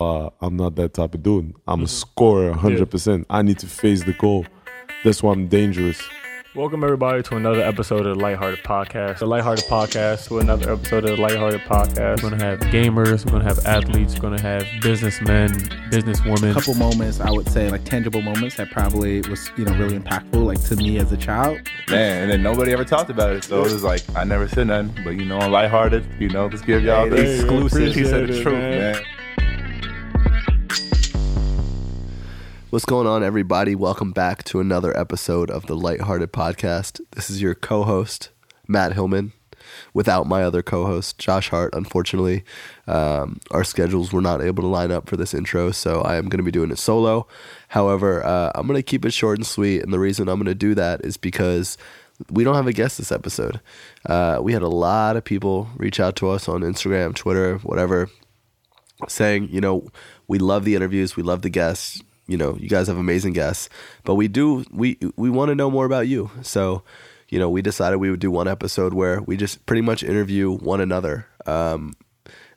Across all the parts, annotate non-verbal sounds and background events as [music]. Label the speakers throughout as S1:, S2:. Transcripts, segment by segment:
S1: Uh, I'm not that type of dude. I'm a scorer, 100%. I need to face the goal. That's why I'm dangerous.
S2: Welcome everybody to another episode of the Lighthearted Podcast. The Lighthearted Podcast to another episode of the Lighthearted Podcast. We're gonna have gamers, we're gonna have athletes, we're gonna have businessmen, businesswomen.
S3: couple moments I would say like tangible moments that probably was you know really impactful like to me as a child.
S4: Man, and then nobody ever talked about it. So it was like, I never said nothing, but you know, I'm lighthearted. You know, let's give y'all
S2: Hey,
S4: the exclusive. [laughs] He said
S2: appreciate
S4: the truth,
S2: man.
S4: man.
S5: What's going on, everybody? Welcome back to another episode of the Lighthearted Podcast. This is your co host, Matt Hillman, without my other co host, Josh Hart. Unfortunately, um, our schedules were not able to line up for this intro, so I am going to be doing it solo. However, uh, I'm going to keep it short and sweet, and the reason I'm going to do that is because we don't have a guest this episode. Uh, we had a lot of people reach out to us on Instagram, Twitter, whatever, saying, you know, we love the interviews, we love the guests. You know, you guys have amazing guests, but we do we we want to know more about you. So, you know, we decided we would do one episode where we just pretty much interview one another. Um,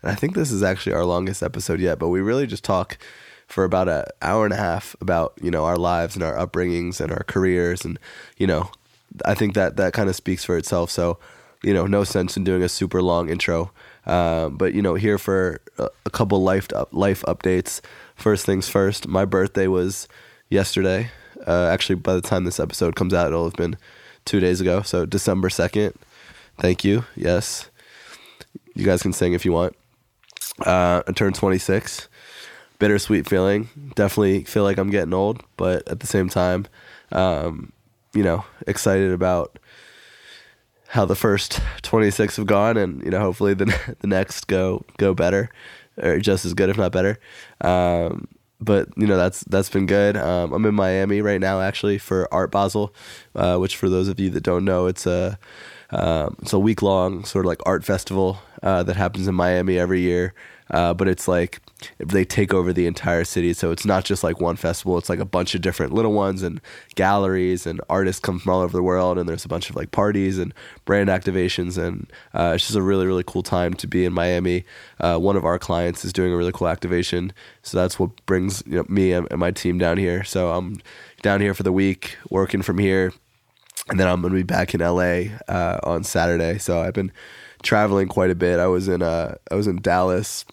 S5: and I think this is actually our longest episode yet, but we really just talk for about an hour and a half about you know our lives and our upbringings and our careers, and you know, I think that that kind of speaks for itself. So, you know, no sense in doing a super long intro. Um, but you know, here for a, couple life life updates. First things first, my birthday was yesterday. Uh, actually, by the time this episode comes out, it'll have been two days ago. So December second. Thank you. Yes, you guys can sing if you want. Uh, I turned twenty six. Bittersweet feeling. Definitely feel like I'm getting old, but at the same time, um, you know, excited about how the first 26 have gone and you know hopefully the [laughs] the next go go better or just as good if not better. Um, but you know that's that's been good. Um, i'm in miami right now actually for art basel uh, which for those of you that don't know it's a um, it's a week long sort of like art festival uh, that happens in miami every year. Uh, but it's like they take over the entire city. So it's not just like one festival. It's like a bunch of different little ones and galleries and artists come from all over the world and there's a bunch of like parties and brand activations. And uh, it's just a really really cool time to be in miami. Uh, one of our clients is doing a really cool activation. So that's what brings you know, me and, my team down here. So i'm down here for the week working from here. And then I'm gonna be back in LA uh, on Saturday. So I've been traveling quite a bit. I was in uh, I was in Dallas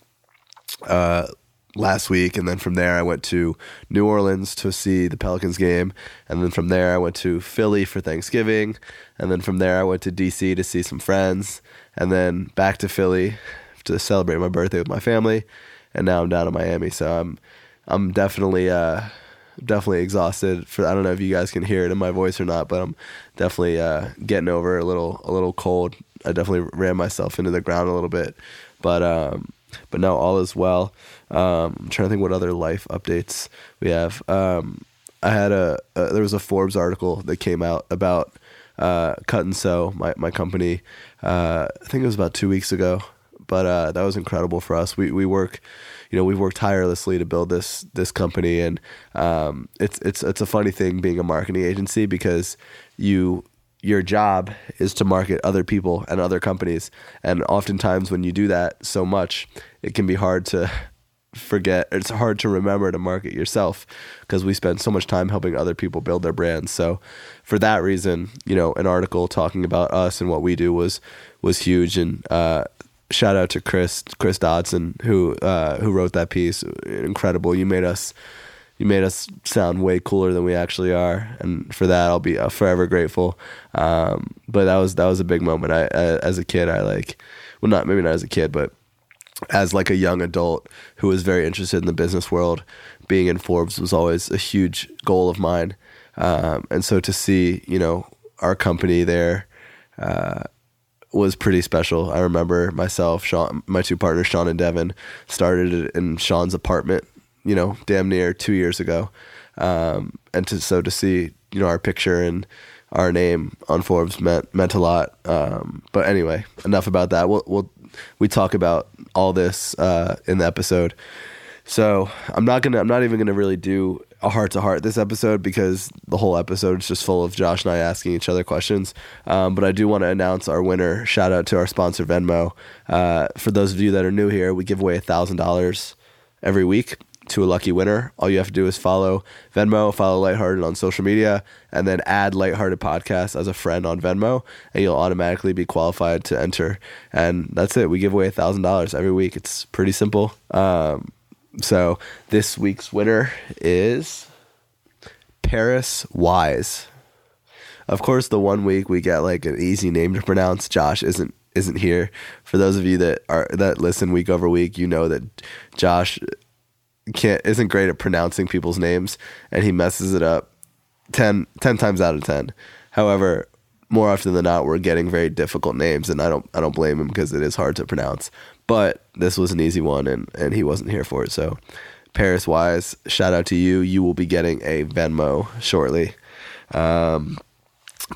S5: uh, last week, and then from there I went to New Orleans to see the Pelicans game, and then from there I went to Philly for Thanksgiving, and then from there I went to DC to see some friends, and then back to Philly to celebrate my birthday with my family, and now I'm down in Miami. So I'm I'm definitely uh, definitely exhausted. For I don't know if you guys can hear it in my voice or not, but I'm definitely uh, getting over a little a little cold. I definitely ran myself into the ground a little bit, but um, but now all is well. Um, I'm trying to think what other life updates we have. Um, I had a, a there was a Forbes article that came out about uh, Cut and Sew, my my company. Uh, I think it was about two weeks ago, but uh, that was incredible for us. We we work, you know, we've worked tirelessly to build this this company, and um, it's it's it's a funny thing being a marketing agency because you your job is to market other people and other companies, and oftentimes when you do that so much, it can be hard to forget it's hard to remember to market yourself because we spend so much time helping other people build their brands so for that reason you know an article talking about us and what we do was was huge. And uh shout out to chris chris dodson who uh who wrote that piece. Incredible. You made us you made us sound way cooler than we actually are and for that i'll be uh, forever grateful um but that was that was a big moment i, I as a kid i like well not maybe not as a kid but as like a young adult who was very interested in the business world, being in Forbes was always a huge goal of mine. Um, and so to see, you know, our company there uh, was pretty special. I remember myself, Sean, my two partners, Sean and Devin, started in Sean's apartment, you know, damn near two years ago. Um, and to, so to see, you know, our picture and our name on Forbes meant meant a lot. Um, but anyway, enough about that. We'll, we'll we talk about all this uh, in the episode. So I'm not gonna. I'm not even gonna really do a heart to heart this episode because the whole episode is just full of Josh and I asking each other questions. Um, but I do want to announce our winner. Shout out to our sponsor Venmo. Uh, for those of you that are new here, we give away a thousand dollars every week to a lucky winner. All you have to do is follow Venmo, follow Lighthearted on social media, and then add Lighthearted Podcast as a friend on Venmo, and you'll automatically be qualified to enter. And that's it. We give away a thousand dollars every week. It's pretty simple. Um, so this week's winner is Paris Wise. Of course, the one week we get like an easy name to pronounce. Josh isn't isn't here. For those of you that are that listen week over week, you know that Josh can't isn't great at pronouncing people's names, and he messes it up 10, 10 times out of ten. However, more often than not, we're getting very difficult names, and I don't I don't blame him because it is hard to pronounce. But this was an easy one, and and he wasn't here for it. So, Paris Wise, shout out to you. You will be getting a Venmo shortly. Um,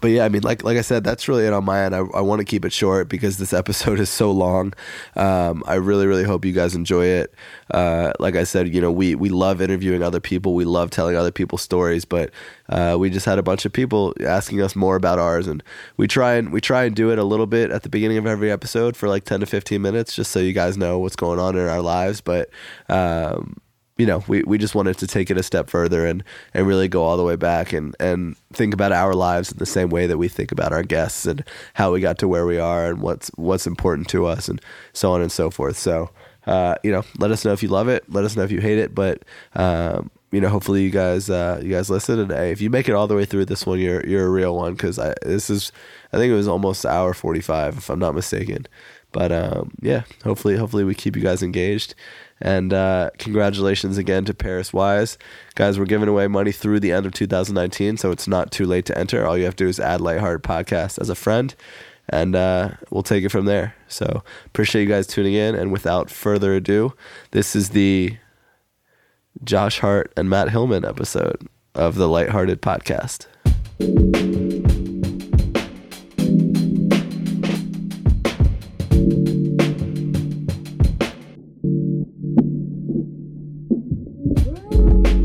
S5: but yeah, I mean, like like I said, that's really it on my end. I, I want to keep it short because this episode is so long. Um, I really really hope you guys enjoy it. Uh, like I said, you know, we we love interviewing other people. We love telling other people's stories, but uh, we just had a bunch of people asking us more about ours, and we try and we try and do it a little bit at the beginning of every episode for like ten to fifteen minutes, just so you guys know what's going on in our lives. But um, you know, we, we just wanted to take it a step further and, and really go all the way back and, and think about our lives in the same way that we think about our guests and how we got to where we are and what's what's important to us and so on and so forth. So, uh, you know, let us know if you love it. Let us know if you hate it. But um, you know, hopefully you guys uh, you guys listen and hey, if you make it all the way through this one, you're you're a real one because I this is I think it was almost hour forty five if I'm not mistaken. But um, yeah, hopefully hopefully we keep you guys engaged. And uh, congratulations again to Paris Wise. Guys, we're giving away money through the end of 2019, so it's not too late to enter. All you have to do is add Lighthearted Podcast as a friend, and uh, we'll take it from there. So appreciate you guys tuning in. And without further ado, this is the Josh Hart and Matt Hillman episode of the Lighthearted Podcast.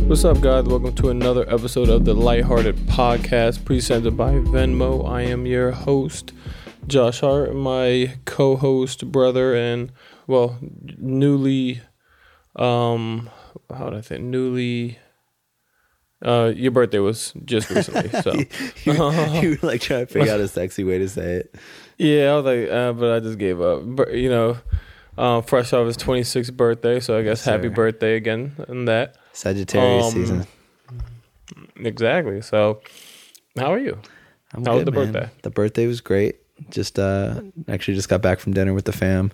S2: What's up, guys? Welcome to another episode of the Lighthearted Podcast presented by Venmo. I am your host, Josh Hart, my co host, brother, and, well, newly, um, how did I say, newly, uh, your birthday was just recently, so. [laughs]
S5: you, you [laughs] were like trying to figure out a sexy way to say it.
S2: Yeah, I was like, uh, but I just gave up. But, you know, uh, fresh off his 26th birthday, so I guess happy
S3: sir.
S2: birthday again and that.
S3: Sagittarius
S2: Um,
S3: season.
S2: Exactly. So, how are you?
S3: I'm
S2: how was the
S3: man.
S2: birthday?
S3: The birthday was great. Just uh actually just got back from dinner with the fam.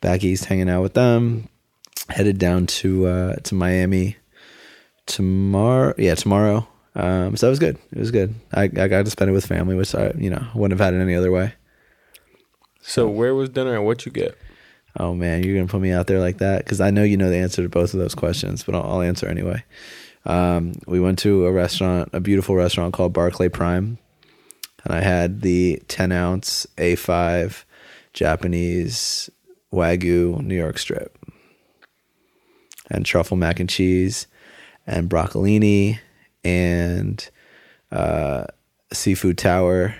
S3: Back east hanging out with them. Headed down to uh to Miami tomorrow. Yeah, tomorrow. Um so it was good. It was good. I I got to spend it with family, which I you know, wouldn't have had it any other way.
S2: So, where was dinner and what you get?
S3: Oh man, you're gonna put me out there like that because I know you know the answer to both of those questions, but I'll, I'll answer anyway. Um, we went to a restaurant, a beautiful restaurant called Barclay Prime, and I had the 10 ounce A5 Japanese Wagyu New York strip, and truffle mac and cheese, and broccolini, and uh, seafood tower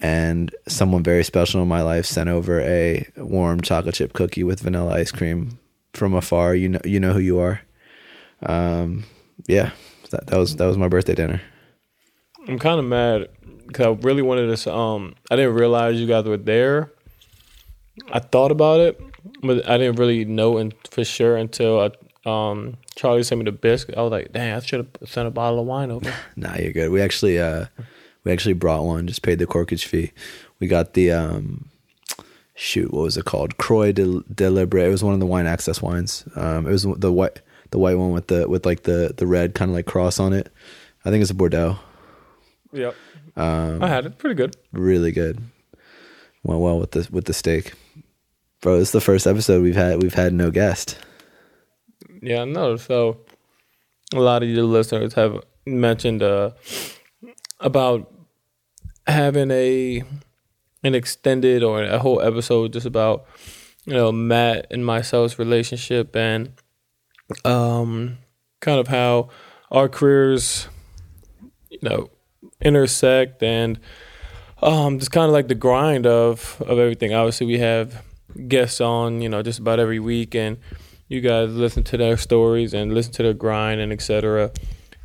S3: and someone very special in my life sent over a warm chocolate chip cookie with vanilla ice cream from afar. You know, you know who you are. Um, yeah, that, that was that was my birthday dinner.
S2: I'm kind of mad because I really wanted to. Um, I didn't realize you guys were there. I thought about it, but I didn't really know and for sure until I, um, Charlie sent me the biscuit. I was like, dang, I should have sent a bottle of wine over. [laughs]
S3: Nah, you're good. We actually uh, we actually brought one. Just paid the corkage fee. We got the um, shoot. What was it called? Croix de, de Libre. It was one of the wine access wines. Um, it was the white the white one with the with like the the red kind of like cross on it. I think it's a Bordeaux.
S2: yep,
S3: Um,
S2: I had it. Pretty good.
S3: really good. Went well with the with the steak, bro. This is the first episode we've had we've had no guest.
S2: Yeah, I know. So a lot of you listeners have mentioned uh, about having a an extended or a whole episode just about you know Matt and myself's relationship and um kind of how our careers you know intersect and um just kind of like the grind of of everything obviously we have guests on you know just about every week and you guys listen to their stories and listen to their grind and etc.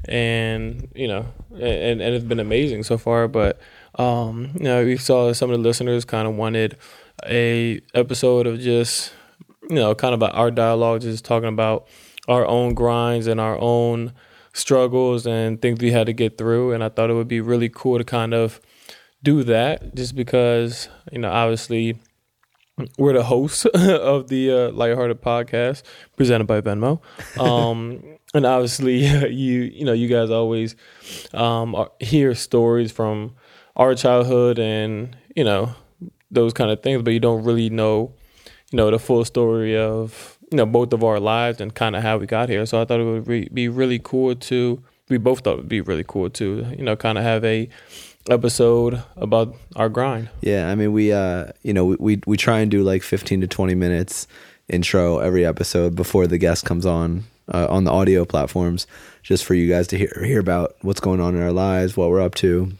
S2: And you know, and and it's been amazing so far. But um, you know, we saw some of the listeners kind of wanted a episode of just you know, kind of our dialogue, just talking about our own grinds and our own struggles and things we had to get through. And I thought it would be really cool to kind of do that, just because you know, obviously we're the hosts [laughs] of the uh, Lighthearted podcast presented by Venmo. Um, and obviously, [laughs] you you know you guys always um, hear stories from our childhood and you know those kind of things, but you don't really know you know the full story of you know both of our lives and kind of how we got here. So I thought it would re- be really cool to we both thought it would be really cool to you know kind of have a episode about our grind.
S3: Yeah, I mean we uh you know we we, we try and do like 15 to 20 minutes intro every episode before the guest comes on uh, on the audio platforms just for you guys to hear hear about what's going on in our lives, what we're up to.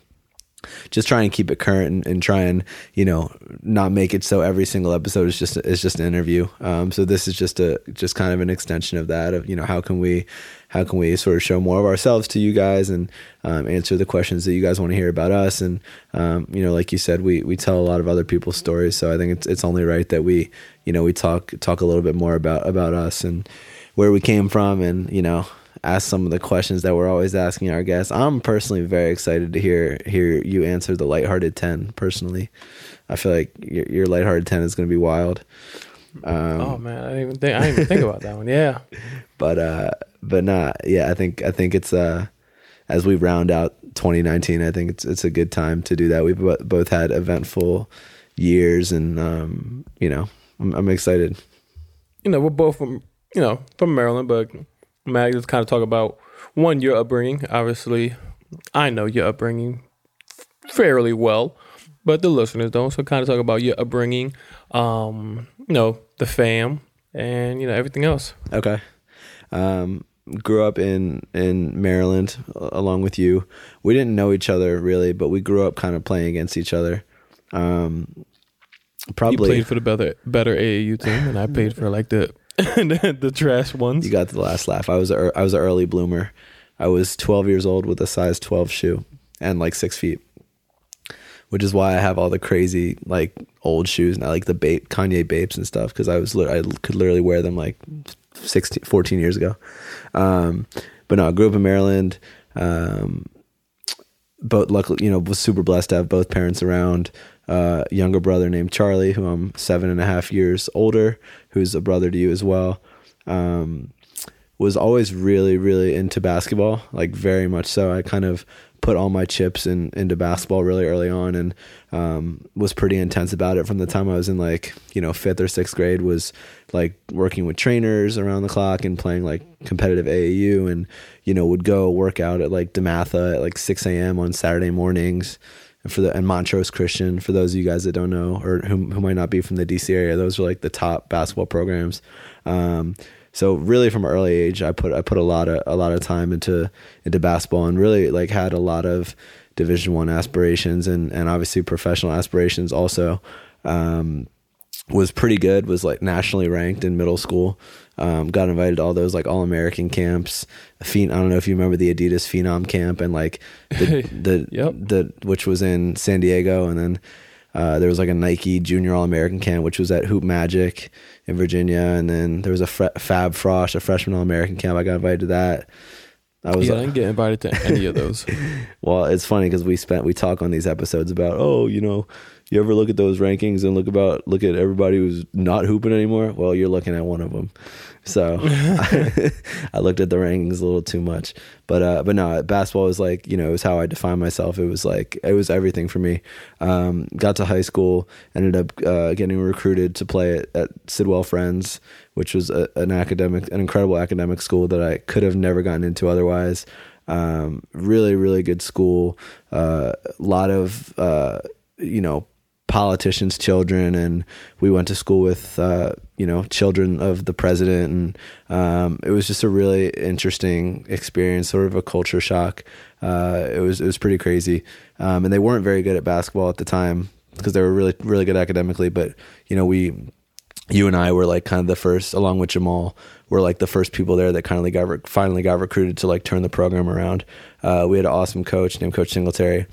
S3: Just try and keep it current and, and try and you know not make it so every single episode is just is just an interview. Um, so this is just a just kind of an extension of that of you know how can we how can we sort of show more of ourselves to you guys and um, answer the questions that you guys want to hear about us and um, you know like you said we we tell a lot of other people's stories so I think it's it's only right that we you know we talk talk a little bit more about about us and where we came from and you know ask some of the questions that we're always asking our guests. I'm personally very excited to hear hear you answer the lighthearted ten. Personally, I feel like your, your lighthearted ten is going to be wild. Um,
S2: oh man, I didn't even think I didn't even think about that one. Yeah, [laughs]
S3: but uh, but not yeah. I think I think it's uh, as we round out 2019, I think it's it's a good time to do that. We've both had eventful years, and um, you know, I'm, I'm excited.
S2: You know, we're both from you know from Maryland, but Matt, let's kind of talk about one your upbringing. Obviously, I know your upbringing fairly well, but the listeners don't. So, kind of talk about your upbringing, um, you know, the fam, and you know everything else.
S3: Okay. Um, grew up in in Maryland along with you. We didn't know each other really, but we grew up kind of playing against each other. Um, probably
S2: you played for the better better AAU team, and I played for like the [laughs] the trash ones.
S3: You got the last laugh. I was a, I was an early bloomer. I was 12 years old with a size 12 shoe and like six feet, which is why I have all the crazy like old shoes and I like the Bape, Kanye Bapes and stuff. Cause I was, I could literally wear them like 16, 14 years ago. Um, but no, I grew up in Maryland. Um, but luckily, you know, was super blessed to have both parents around uh, younger brother named Charlie, who I'm seven and a half years older, who's a brother to you as well. Um, was always really, really into basketball, like very much so. I kind of put all my chips in into basketball really early on, and um, was pretty intense about it from the time I was in like you know fifth or sixth grade. Was like working with trainers around the clock and playing like competitive AAU, and you know would go work out at like DeMatha at like six a.m. on Saturday mornings and for the and Montrose Christian for those of you guys that don't know or who who might not be from the DC area those are like the top basketball programs. Um, so really from an early age I put I put a lot of a lot of time into into basketball and really like had a lot of division 1 aspirations and and obviously professional aspirations also. Um, was pretty good was like nationally ranked in middle school um, got invited to all those like all American camps. Phen- I don't know if you remember the Adidas Phenom camp and like the [laughs] the,
S2: yep.
S3: the which was in San Diego, and then uh, there was like a Nike Junior All American camp, which was at Hoop Magic in Virginia, and then there was a Fab Frosh, a freshman All American camp. I got invited to that.
S2: I was yeah, I didn't get invited to any of those. [laughs]
S3: well, it's funny because we spent we talk on these episodes about oh you know you ever look at those rankings and look about look at everybody who's not hooping anymore? Well, you're looking at one of them. So [laughs] [laughs] I, looked at the rankings a little too much, but uh, but no, basketball was like you know it was how I defined myself. It was like it was everything for me. Um, got to high school, ended up uh, getting recruited to play at, at Sidwell Friends, which was a, an academic, an incredible academic school that I could have never gotten into otherwise. Um, really, really good school. A uh, lot of uh, you know politicians' children, and we went to school with uh, you know children of the president, and um, it was just a really interesting experience, sort of a culture shock. Uh, it was it was pretty crazy, um, and they weren't very good at basketball at the time because they were really really good academically, but you know we you and I were like kind of the first, along with Jamal, were like the first people there that kindly got re- finally got recruited to like turn the program around. Uh, we had an awesome coach named Coach Singletary.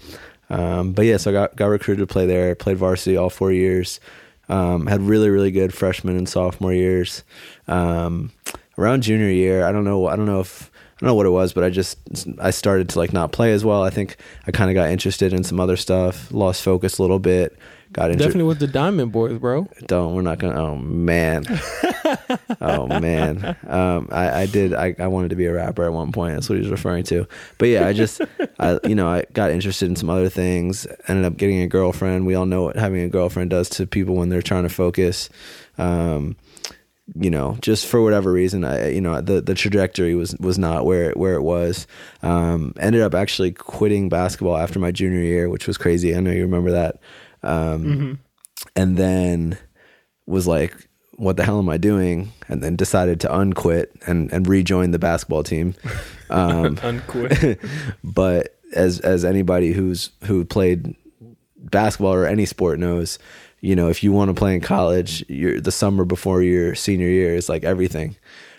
S3: Um, but yeah, so I got got recruited to play there. Played varsity all four years. Um, had really really good freshman and sophomore years. Um, around junior year, I don't know. I don't know if don't know what it was, but I just I started to like not play as well. I think I kind of got interested in some other stuff, lost focus a little bit. Got inter-
S2: Definitely with the Diamond Boys, bro.
S3: don't we're not gonna oh man [laughs] oh man um i i did I, I wanted to be a rapper at one point that's what he was referring to but yeah i just [laughs] i you know i got interested in some other things ended up getting a girlfriend we all know what having a girlfriend does to people when they're trying to focus um you know, just for whatever reason, I, you know, the, the trajectory was, was not where, where it was. Um, ended up actually quitting basketball after my junior year, which was crazy. I know you remember that. Um, and then was like, what the hell am I doing? And then decided to unquit and, and rejoin the basketball team. [laughs] Um,
S2: Unquit. [laughs]
S3: but as as anybody who's who played basketball or any sport knows, you know, if you want to play in college, you're, the summer before your senior year is like everything.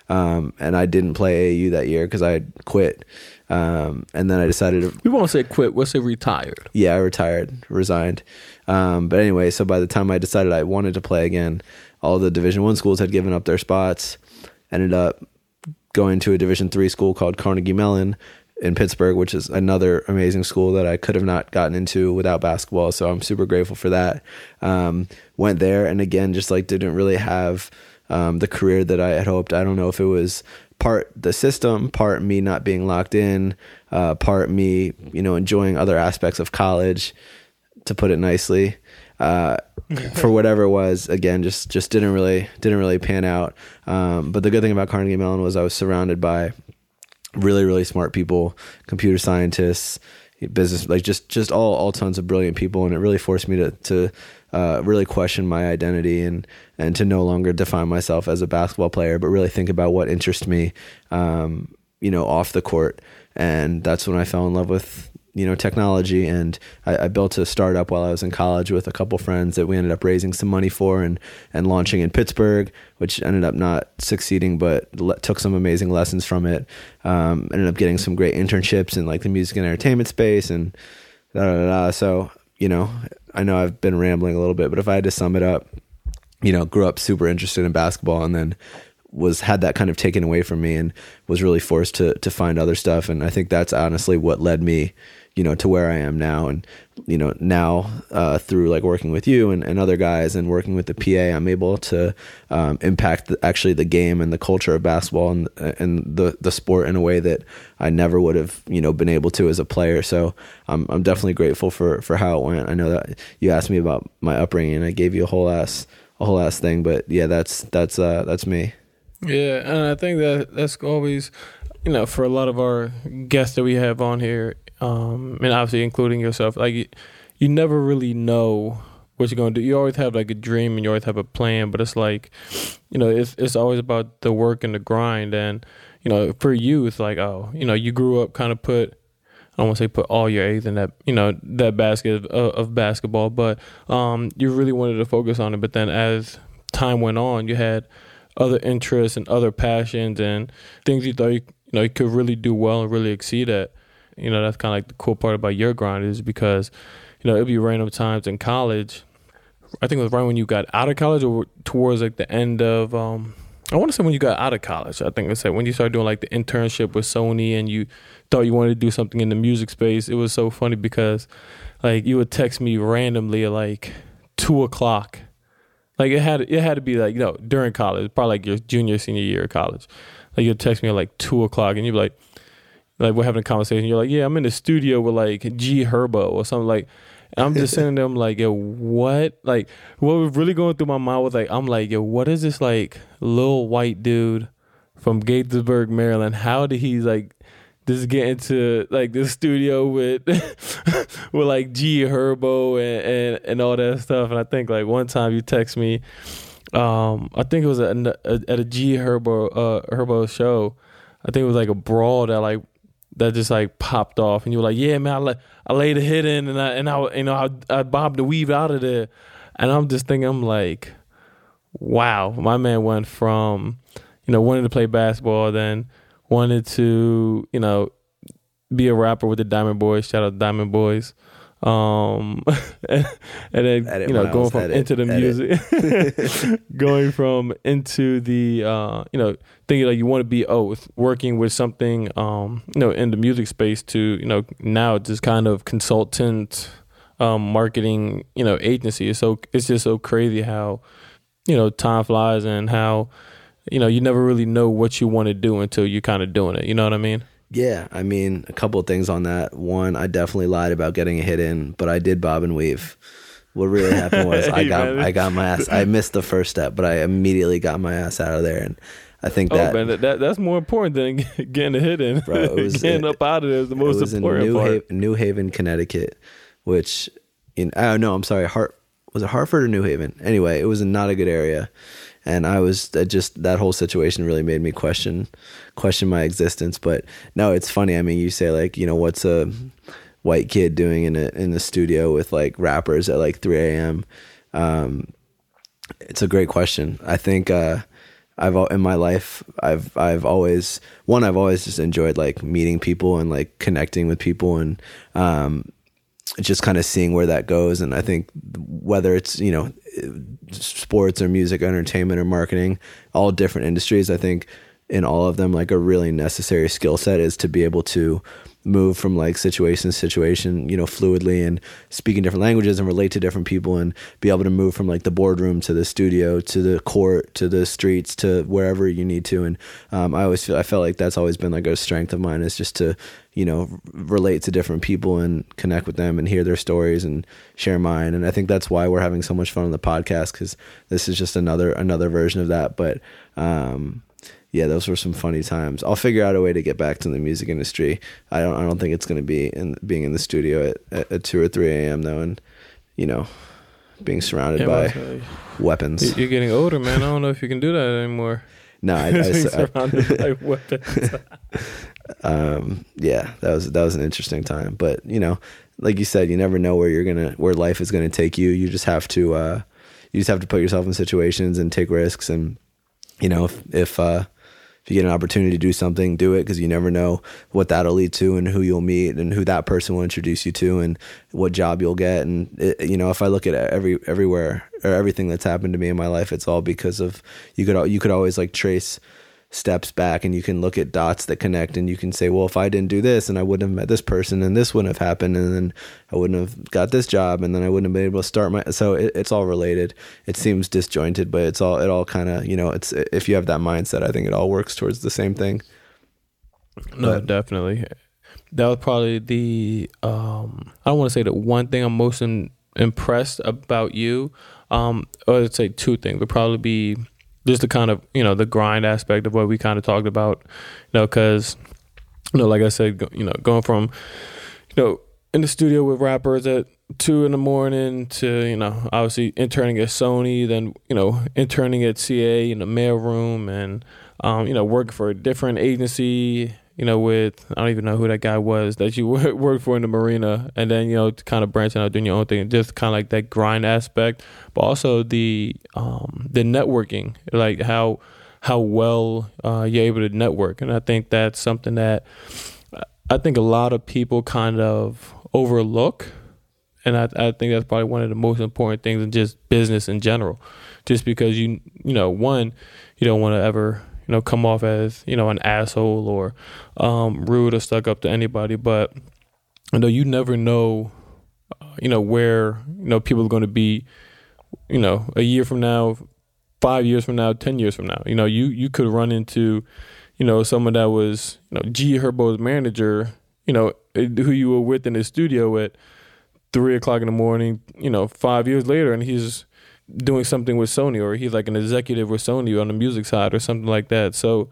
S3: Um, and I didn't play AAU that year because I had quit. Um, and then I decided to
S2: we won't say quit. We'll say retired.
S3: yeah, I retired, resigned. Um, but anyway, so by the time I decided I wanted to play again, all the Division One schools had given up their spots. Ended up going to a Division Three school called Carnegie Mellon in Pittsburgh, which is another amazing school that I could have not gotten into without basketball. So I'm super grateful for that. Um, went there, and again, just like didn't really have um, the career that I had hoped. I don't know if it was part the system, part me not being locked in, uh, part me, you know, enjoying other aspects of college, to put it nicely. Uh, for whatever it was, again, just just didn't really didn't really pan out. Um, but the good thing about Carnegie Mellon was I was surrounded by really really smart people, computer scientists, business like just just all all tons of brilliant people, and it really forced me to to uh, really question my identity and and to no longer define myself as a basketball player, but really think about what interests me, um, you know, off the court. And that's when I fell in love with you know technology and I, I built a startup while I was in college with a couple friends that we ended up raising some money for and and launching in Pittsburgh which ended up not succeeding but le- took some amazing lessons from it. Um, ended up getting some great internships in like the music and entertainment space and da, da, da, so you know I know I've been rambling a little bit but if I had to sum it up you know grew up super interested in basketball and then was had that kind of taken away from me and was really forced to to find other stuff. And I think that's honestly what led me you know to where I am now and you know now uh, through like working with you and, and other guys and working with the PA I'm able to um, impact the, actually the game and the culture of basketball and and the the sport in a way that I never would have you know been able to as a player. So I'm I'm definitely grateful for for how it went. I know that you asked me about my upbringing and I gave you a whole ass a whole ass thing but yeah that's that's uh that's me.
S2: Yeah, and I think that that's always, you know, for a lot of our guests that we have on here, um, and obviously including yourself, like you, you never really know what you're gonna do. You always have like a dream and you always have a plan, but it's like, you know, it's it's always about the work and the grind. And you know, for you, it's like, oh, you know, you grew up kind of put. I don't want to say put all your eggs in that, you know, that basket of, of basketball, but um, you really wanted to focus on it. But then as time went on, you had other interests and other passions and things you thought you, you know you could really do well and really exceed at. You know, that's kind of like the cool part about your grind is because, you know, it'd be random times in college. I think it was right when you got out of college or towards like the end of um I want to say when you got out of college. I think it's like when you started doing like the internship with Sony and you thought you wanted to do something in the music space. It was so funny because like you would text me randomly at like two o'clock. Like it had it had to be like you know during college, probably like your junior senior year of college. Like you'd text me at like two o'clock and you'd be like, like we're having a conversation. You're like, yeah, I'm in the studio with like G Herbo or something like. I'm just [laughs] sending them like, yo, what? Like, what was really going through my mind was like, I'm like, yo, what is this like little white dude from Gaithersburg, Maryland? How did he like just get into like the studio with [laughs] with like G Herbo and, and and all that stuff? And I think like one time you text me, um, I think it was at a, at a G Herbo uh, Herbo show. I think it was like a brawl that like that just like popped off, and you were like, "Yeah, man, I, la- I laid a hit in, and I and I you know I, I bobbed the weave out of there," and I'm just thinking, I'm like, wow, my man went from, you know, wanted to play basketball, then wanted to, you know, be a rapper with the Diamond Boys. Shout out Diamond Boys. Um, [laughs] and, then
S3: Edit
S2: you know going from
S3: edit,
S2: into the
S3: edit.
S2: music, [laughs] going from into the uh, you know thinking like you want to be oh working with something um you know in the music space to you know now just kind of consultant um marketing you know agency. It's so it's just so crazy how you know time flies and how you know you never really know what you want to do until you're kind of doing it. You know what I mean?
S3: Yeah, I mean, a couple of things on that. One, I definitely lied about getting a hit in, but I did bob and weave. What really happened was [laughs] I got. I got my ass. I missed the first step, but I immediately got my ass out of there, and I think
S2: Oh
S3: that
S2: man, that, that that's more important than [laughs] getting a hit in.
S3: Bro, it [laughs] was-
S2: getting
S3: it-
S2: up out of there is the most
S3: it was in
S2: important
S3: New,
S2: part.
S3: Haven, New Haven, Connecticut, which in oh no, I'm sorry, Hart was it Hartford or New Haven? Anyway, it was not a good area, and I was that just that whole situation really made me question question my existence. But no, it's funny. I mean, you say like you know what's a white kid doing in a in the studio with like rappers at like 3 a.m. Um, it's a great question. I think uh, I've in my life I've I've always one I've always just enjoyed like meeting people and like connecting with people and um, just kind of seeing where that goes. And I think whether it's you know sports or music, entertainment or marketing, all different industries, I think in all of them like a really necessary skill set is to be able to move from like situation to situation, you know, fluidly and speaking different languages and relate to different people and be able to move from like the boardroom to the studio to the court to the streets to wherever you need to. And um, I always feel I felt like that's always been like a strength of mine is just to you know relate to different people and connect with them and hear their stories and share mine. And I think that's why we're having so much fun on the podcast because this is just another another version of that. But um, yeah, those were some funny times. I'll figure out a way to get back to the music industry. I don't. I don't think it's going to be in being in the studio at, at, at two or three a.m. though, and you know, being surrounded
S2: Yeah,
S3: by weapons.
S2: You're getting older, man. I don't know if you can do that anymore.
S3: No, I, [laughs] I,
S2: Being
S3: I,
S2: surrounded [laughs] by weapons.
S3: um, yeah, that was that was an interesting time. But you know, like you said, you never know where you're gonna where life is gonna take you. You just have to uh, you just have to put yourself in situations and take risks. And you know, if if uh, if you get an opportunity to do something, do it because you never know what that'll lead to and who you'll meet and who that person will introduce you to and what job you'll get. And it, you know, if I look at every everywhere or everything that's happened to me in my life, it's all because of you could you could always like trace steps back and you can look at dots that connect and you can say well if i didn't do this and i wouldn't have met this person and this wouldn't have happened and then i wouldn't have got this job and then i wouldn't have been able to start my so it, it's all related it seems disjointed but it's all it all kind of you know it's if you have that mindset i think it all works towards the same thing
S2: No,
S3: But-
S2: definitely. That was probably the um I don't want to say the one thing I'm most in, impressed about you. Um or I'd say two things. Would probably be just the kind of, you know, the grind aspect of what we kind of talked about, you know, cuz you know, like I said, you know, going from you know, in the studio with rappers at two in the morning to, you know, obviously interning at Sony, then, you know, interning at CAA in the mailroom and, um, you know, working for a different agency, you know, with, I don't even know who that guy was that you [laughs] worked for in the marina. And then, you know, kind of branching out, doing your own thing, just kind of like that grind aspect, but also the, um, the networking, like how, how well uh, you're able to network. And I think that's something that, I think a lot of people kind of overlook, and I, I think that's probably one of the most important things in just business in general. Just because you you know one, you don't want to ever you know come off as you know an asshole or um, rude or stuck up to anybody, but you know you never know, uh, you know where you know people are going to be, you know a year from now, five years from now, ten years from now. You know you you could run into you know, someone that was, you know, G Herbo's manager, you know, who you were with in the studio at three o'clock in the morning, you know, five years later, and he's doing something with Sony, or he's like an executive with Sony on the music side, or something like that. So,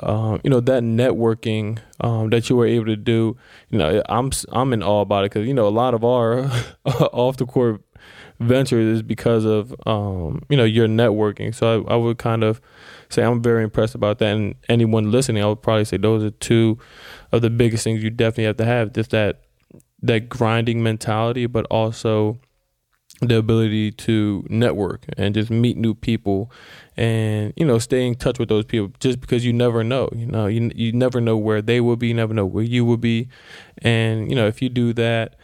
S2: um, you know, that networking um, that you were able to do, you know, I'm I'm in awe about it because you know a lot of our [laughs] off the court ventures is because of um, you know your networking. So I, I would kind of say I'm very impressed about that. And anyone listening, I would probably say those are two of the biggest things you definitely have to have. Just that that grinding mentality, but also the ability to network and just meet new people and you know stay in touch with those people just because you never know you know you, you never know where they will be you never know where you will be and you know if you do that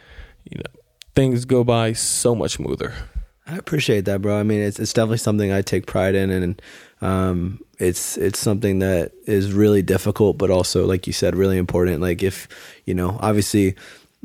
S2: you know things go by so much smoother
S3: I appreciate that, bro. I mean, it's it's definitely something I take pride in, and um, it's it's something that is really difficult, but also, like you said, really important. Like if you know, obviously,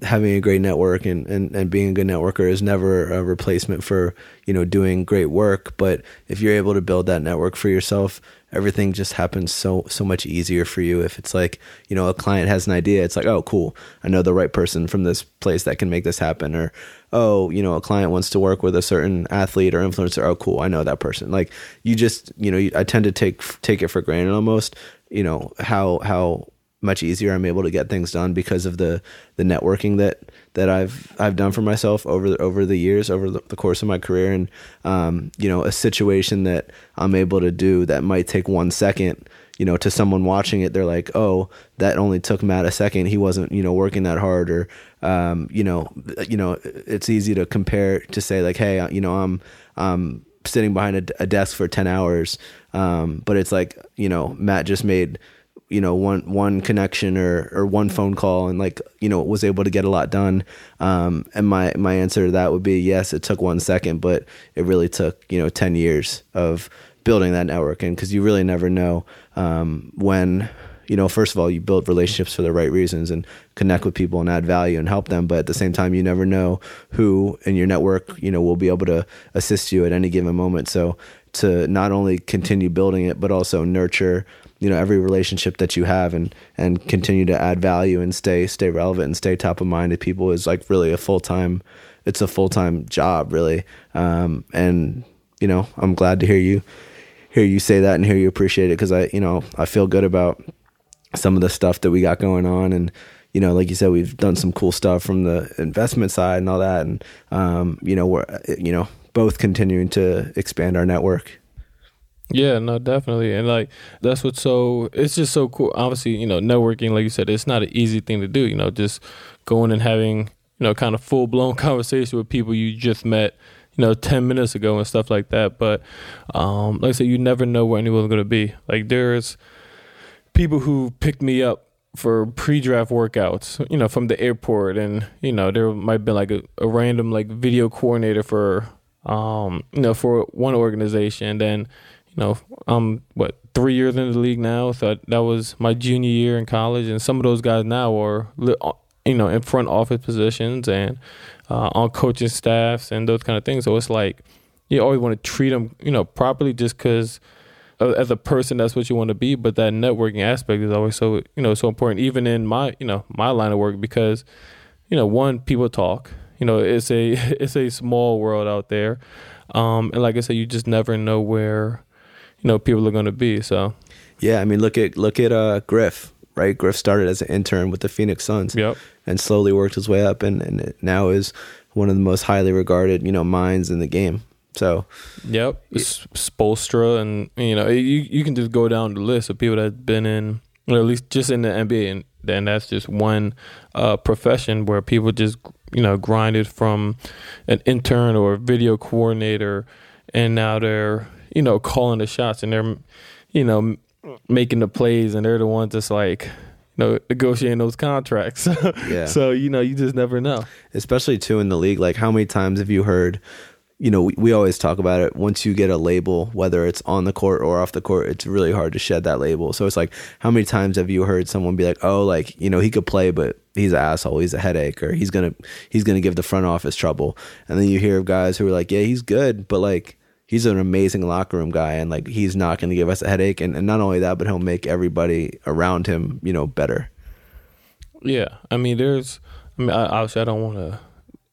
S3: having a great network and, and, and being a good networker is never a replacement for you know doing great work. But if you're able to build that network for yourself everything just happens so so much easier for you. If it's like you know a client has an idea it's like oh cool. I know the right person from this place that can make this happen. Or oh you know a client wants to work with a certain athlete or influencer. Oh cool. I know that person. Like you just you know i tend to take take it for granted almost you know how how much easier I'm able to get things done because of the the networking that that I've I've done for myself over the over the years over the, the course of my career. And um, you know a situation that I'm able to do that might take one second you know to someone watching it they're like oh that only took Matt a second. He wasn't you know working that hard. Or um, you know you know it's easy to compare to say like hey you know I'm I'm sitting behind a, a desk for 10 hours. Um, but it's like you know Matt just made you know one one connection or or one phone call and like you know was able to get a lot done. Um, and my my answer to that would be yes it took one second but it really took you know 10 years of building that network and because you really never know um, when you know first of all you build relationships for the right reasons and connect with people and add value and help them but at the same time you never know who in your network you know will be able to assist you at any given moment. So to not only continue building it but also nurture you know every relationship that you have and and continue to add value and stay stay relevant and stay top of mind to people is like really a full-time it's a full-time job really. Um, and you know i'm glad to hear you hear you say that and hear you appreciate it because i you know i feel good about some of the stuff that we got going on and you know like you said we've done some cool stuff from the investment side and all that and um, you know we're you know both continuing to expand our network
S2: yeah, no, definitely. And like that's what's so it's just so cool. Obviously, you know, networking, like you said, it's not an easy thing to do, you know, just going and having, you know, kind of full blown [laughs] conversation with people you just met, you know, ten minutes ago and stuff like that. But um, like I said, you never know where anyone's gonna be. Like there's people who picked me up for pre-draft workouts, you know, from the airport, and you know, there might be like a, a random like video coordinator for, um, you know, for one organization. Then you know, I'm what three years in the league now, so that was my junior year in college, and some of those guys now are, uh, you know, in front office positions and uh, on coaching staffs and those kind of things. So it's like you always want to treat them, you know, properly, just because as a person that's what you want to be. But that networking aspect is always so you know so important, even in my you know my line of work, because you know one people talk. You know, it's a [laughs] it's a small world out there, um, and like I said, you just never know where you know people are going to be. So
S3: yeah, I mean look at look at uh, Griff. Right, Griff started as an intern with the Phoenix Suns,
S2: yep.
S3: and slowly worked his way up, and, and now is one of the most highly regarded, you know, minds in the game. So,
S2: yep, Spoelstra, and you know, you you can just go down the list of people that've been in, or at least just in the NBA, and then that's just one uh, profession where people just you know grinded from an intern or a video coordinator, and now they're you know, calling the shots and they're, you know, making the plays and they're the ones that's like, you know, negotiating those contracts. [laughs] yeah. So, you know, you just never know.
S3: Especially too in the league. Like how many times have you heard, you know, we, we always talk about it. Once you get a label, whether it's on the court or off the court, it's really hard to shed that label. So it's like, how many times have you heard someone be like, "Oh, like you know, he could play, but he's an asshole, he's a headache, or he's gonna he's gonna give the front office trouble." And then you hear of guys who are like, "Yeah, he's good, but like he's an amazing locker room guy and like he's not going to give us a headache and, and not only that but he'll make everybody around him you know better.
S2: Yeah i mean there's i mean obviously i don't want to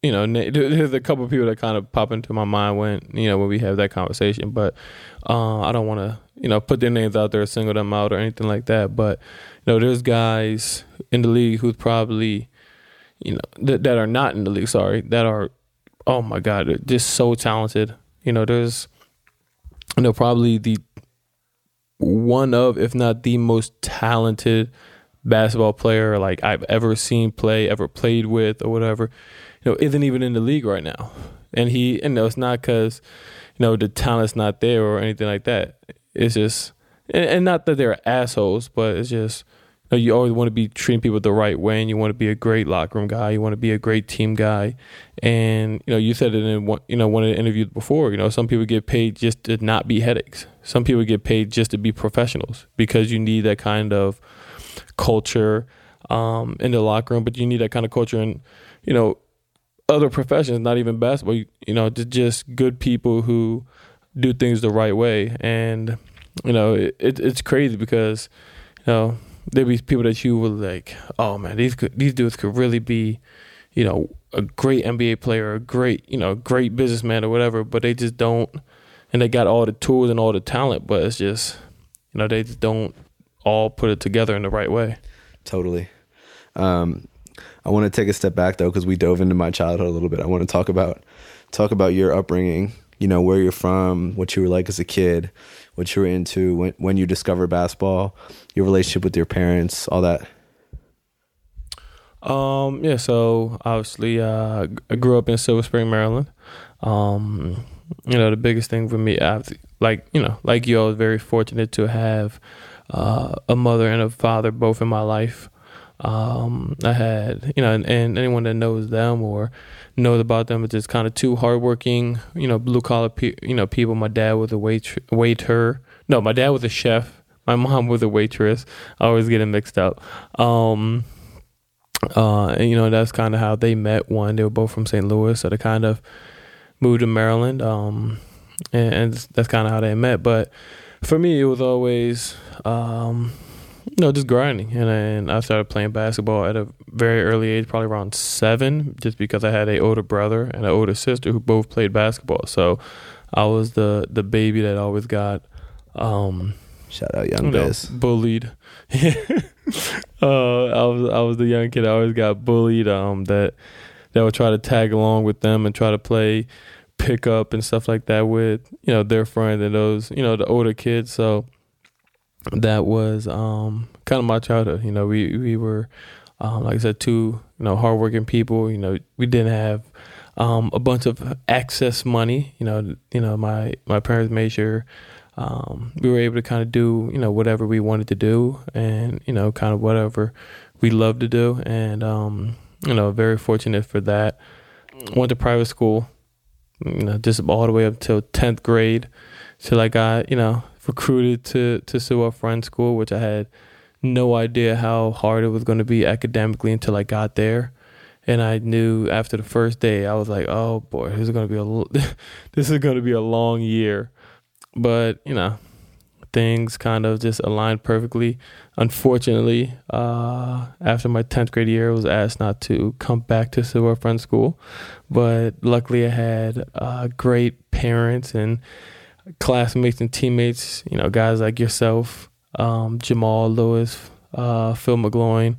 S2: you know [laughs] there's a couple of people that kind of pop into my mind when you know when we have that conversation but uh, i don't want to you know put their names out there single them out or anything like that but you know there's guys in the league who's probably you know that, that are not in the league sorry that are oh my god just so talented you know, there's, you know, probably the one of, if not the most talented basketball player like I've ever seen play, ever played with, or whatever. you know isn't even in the league right now, and he and no, it's not because you know the talent's not there or anything like that. It's just and, and not that they're assholes, but it's just you, know, you always want to be treating people the right way, and you want to be a great locker room guy. You want to be a great team guy, and you know you said it in one, you know one of the interviews before. You know some people get paid just to not be headaches. Some people get paid just to be professionals because you need that kind of culture um, in the locker room, but you need that kind of culture in you know other professions, not even basketball. You, you know, just good people who do things the right way, and you know it, it, it's crazy because you know there be people that you were like, oh man, these could, these dudes could really be, you know, a great NBA player, a great you know great businessman or whatever, but they just don't, and they got all the tools and all the talent, but it's just you know they just don't all put it together in the right way.
S3: Totally. Um, I want to take a step back though, because we dove into my childhood a little bit. I want to talk about talk about your upbringing. You know, where you're from, what you were like as a kid, what you were into when when you discovered basketball, your relationship with your parents, all that.
S2: Um, yeah, so obviously, uh, I grew up in Silver Spring, Maryland. Um, you know, the biggest thing for me, after, like you know, like you, I was very fortunate to have uh, a mother and a father both in my life. Um, I had, you know, and, and, anyone that knows them or knows about them is just kind of two hardworking, you know, blue collar, pe- you know, people. My dad was a wait waiter. No, my dad was a chef. My mom was a waitress. I always get it mixed up. Um, uh, and you know, that's kind of how they met. One, they were both from St. Louis, so they kind of moved to Maryland. Um, and, and that's kind of how they met. But for me, it was always, um, no, just grinding. And then I started playing basketball at a very early age, probably around seven, just because I had a older brother and an older sister who both played basketball. So I was the the baby that always got um
S3: shout out young
S2: you know,
S3: Biz.
S2: bullied. [laughs] uh, I was I was the young kid. I always got bullied. Um, that that would try to tag along with them and try to play pickup and stuff like that with you know their friends and those you know the older kids. So that was um, kind of my childhood. You know, we we were um, like I said, two you know hardworking people. You know, we didn't have um, a bunch of excess money. You know, you know my my parents made sure um, we were able to kind of do you know whatever we wanted to do, and you know kind of whatever we loved to do, and um, you know very fortunate for that. Went to private school, you know, just all the way up till tenth grade, till I got you know recruited to to Sidwell Friends School, which I had no idea how hard it was going to be academically until I got there. And I knew after the first day, I was like, "Oh boy, this is going to be a [laughs] this is going to be a long year." But you know, things kind of just aligned perfectly. Unfortunately, uh, after my tenth grade year, I was asked not to come back to Sidwell Friends School, but luckily I had uh, great parents and classmates and teammates, you know, guys like yourself, um, Jamal Lewis, uh, Phil McGloin,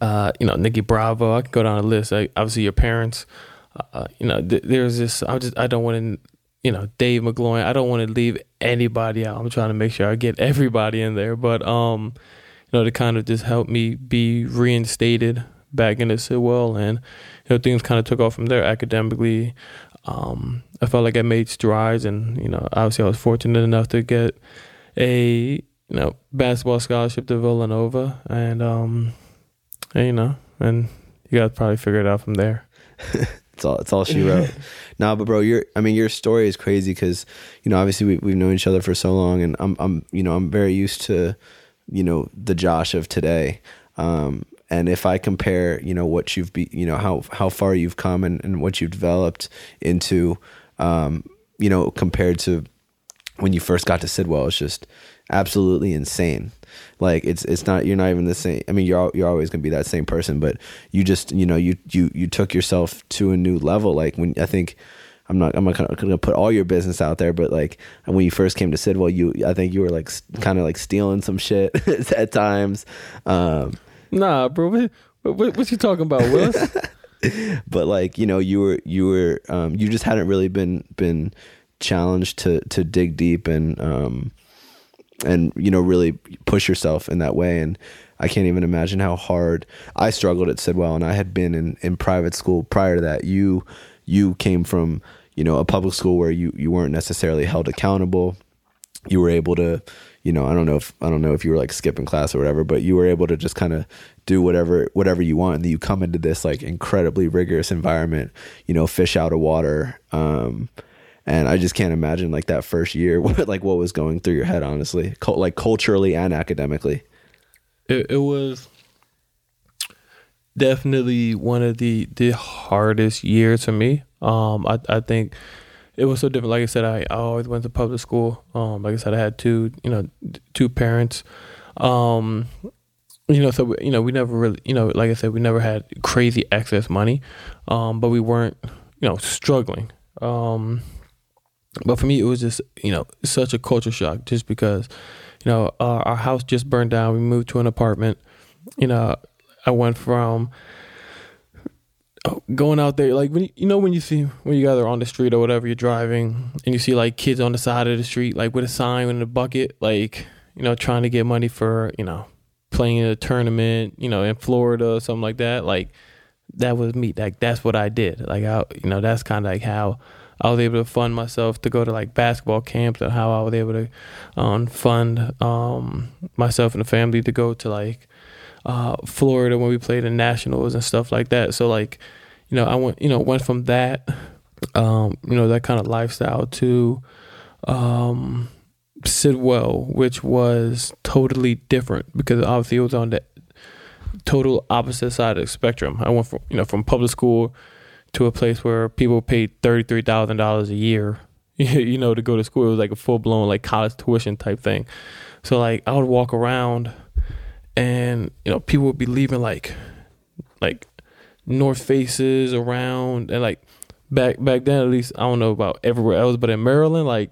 S2: uh, you know, Nikki Bravo. I can go down the list. Like, obviously, your parents. Uh, you know, th- there's this. I just I don't want to. You know, Dave McGloin. I don't want to leave anybody out. I'm trying to make sure I get everybody in there. But um, you know, to kind of just help me be reinstated back into Sidwell, and you know, things kind of took off from there academically um, I felt like I made strides, and you know, obviously, I was fortunate enough to get a you know basketball scholarship to Villanova, and um, and, you know, and you got to probably figure it out from there. [laughs]
S3: it's all it's all she wrote. [laughs] nah, but bro, your I mean, your story is crazy because you know, obviously, we we've known each other for so long, and I'm I'm you know I'm very used to you know the Josh of today. Um, and if I compare, you know, what you've be, you know, how how far you've come and, and what you've developed into, um, you know, compared to when you first got to Sidwell, it's just absolutely insane. Like it's it's not you're not even the same. I mean, you're you're always gonna be that same person, but you just you know you you you took yourself to a new level. Like when I think. I'm not. I'm not gonna put all your business out there, but like when you first came to Sidwell, you I think you were like kind of like stealing some shit [laughs] at times. Um,
S2: Nah, bro. What, what, what you talking about, Willis? [laughs] [laughs]
S3: but like you know, you were you were um, you just hadn't really been been challenged to to dig deep and um, and you know really push yourself in that way. And I can't even imagine how hard I struggled at Sidwell, and I had been in, in private school prior to that. You you came from you know a public school where you you weren't necessarily held accountable. You were able to you know I don't know if I don't know if you were like skipping class or whatever, but you were able to just kind of do whatever whatever you want. And you come into this like incredibly rigorous environment. You know, fish out of water. Um, and I just can't imagine like that first year, [laughs] what like what was going through your head, honestly, Cul- like culturally and academically.
S2: it, it was definitely one of the the hardest years for me. Um, I I think it was so different. Like I said, I, I always went to public school. Um, like I said, I had two you know two parents. Um, you know, so we, you know we never really you know like I said we never had crazy excess money, um, but we weren't you know struggling. Um, but for me, it was just you know such a culture shock just because you know our, our house just burned down. We moved to an apartment. You know, I went from oh, going out there like when you, you know when you see when you guys are on the street or whatever you're driving and you see like kids on the side of the street like with a sign and a bucket like you know trying to get money for you know playing in a tournament you know in Florida or something like that like that was me like that's what I did like I you know that's kind of like how I was able to fund myself to go to like basketball camps and how I was able to um, fund um, myself and the family to go to like uh, Florida when we played in nationals and stuff like that. So like, you know, I went, you know, went from that, um, you know, that kind of lifestyle to um, Sidwell, which was totally different because obviously it was on the total opposite side of the spectrum. I went from, you know, from public school to a place where people paid thirty three thousand dollars a year, [laughs] you know, to go to school. It was like a full blown like college tuition type thing. So like I would walk around and you know people would be leaving like like north faces around and like back back then at least i don't know about everywhere else but in maryland like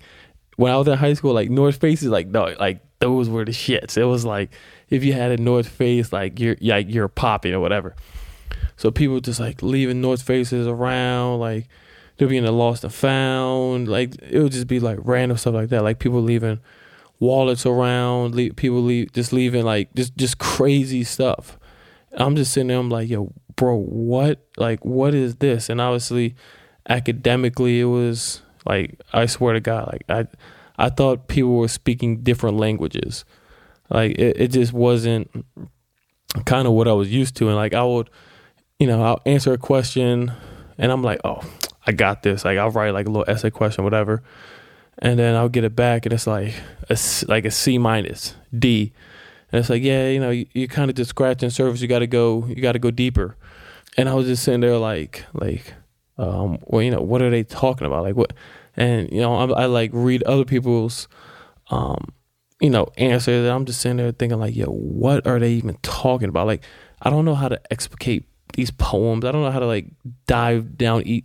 S2: when i was in high school like north faces like no like those were the shits it was like if you had a north face like you're like you're popping or whatever so people just like leaving north faces around like they'll be in the lost and found like it would just be like random stuff like that like people leaving wallets around, leave, people leave just leaving like just just crazy stuff. I'm just sitting there. I'm like, yo, bro, what? Like, what is this? And obviously, academically, it was like I swear to God, like I I thought people were speaking different languages. Like it, it just wasn't kind of what I was used to. And like I would, you know, I'll answer a question, and I'm like, oh, I got this. Like I'll write like a little essay question, whatever and then I'll get it back, and it's like a like a C minus D, and it's like yeah, you know, you, you kind of just scratching surface. You got to go, you got to go deeper. And I was just sitting there like like, um, well, you know, what are they talking about? Like what? And you know, I, I like read other people's, um, you know, answers, and I'm just sitting there thinking like, yo, what are they even talking about? Like, I don't know how to explicate these poems. I don't know how to like dive down, eat,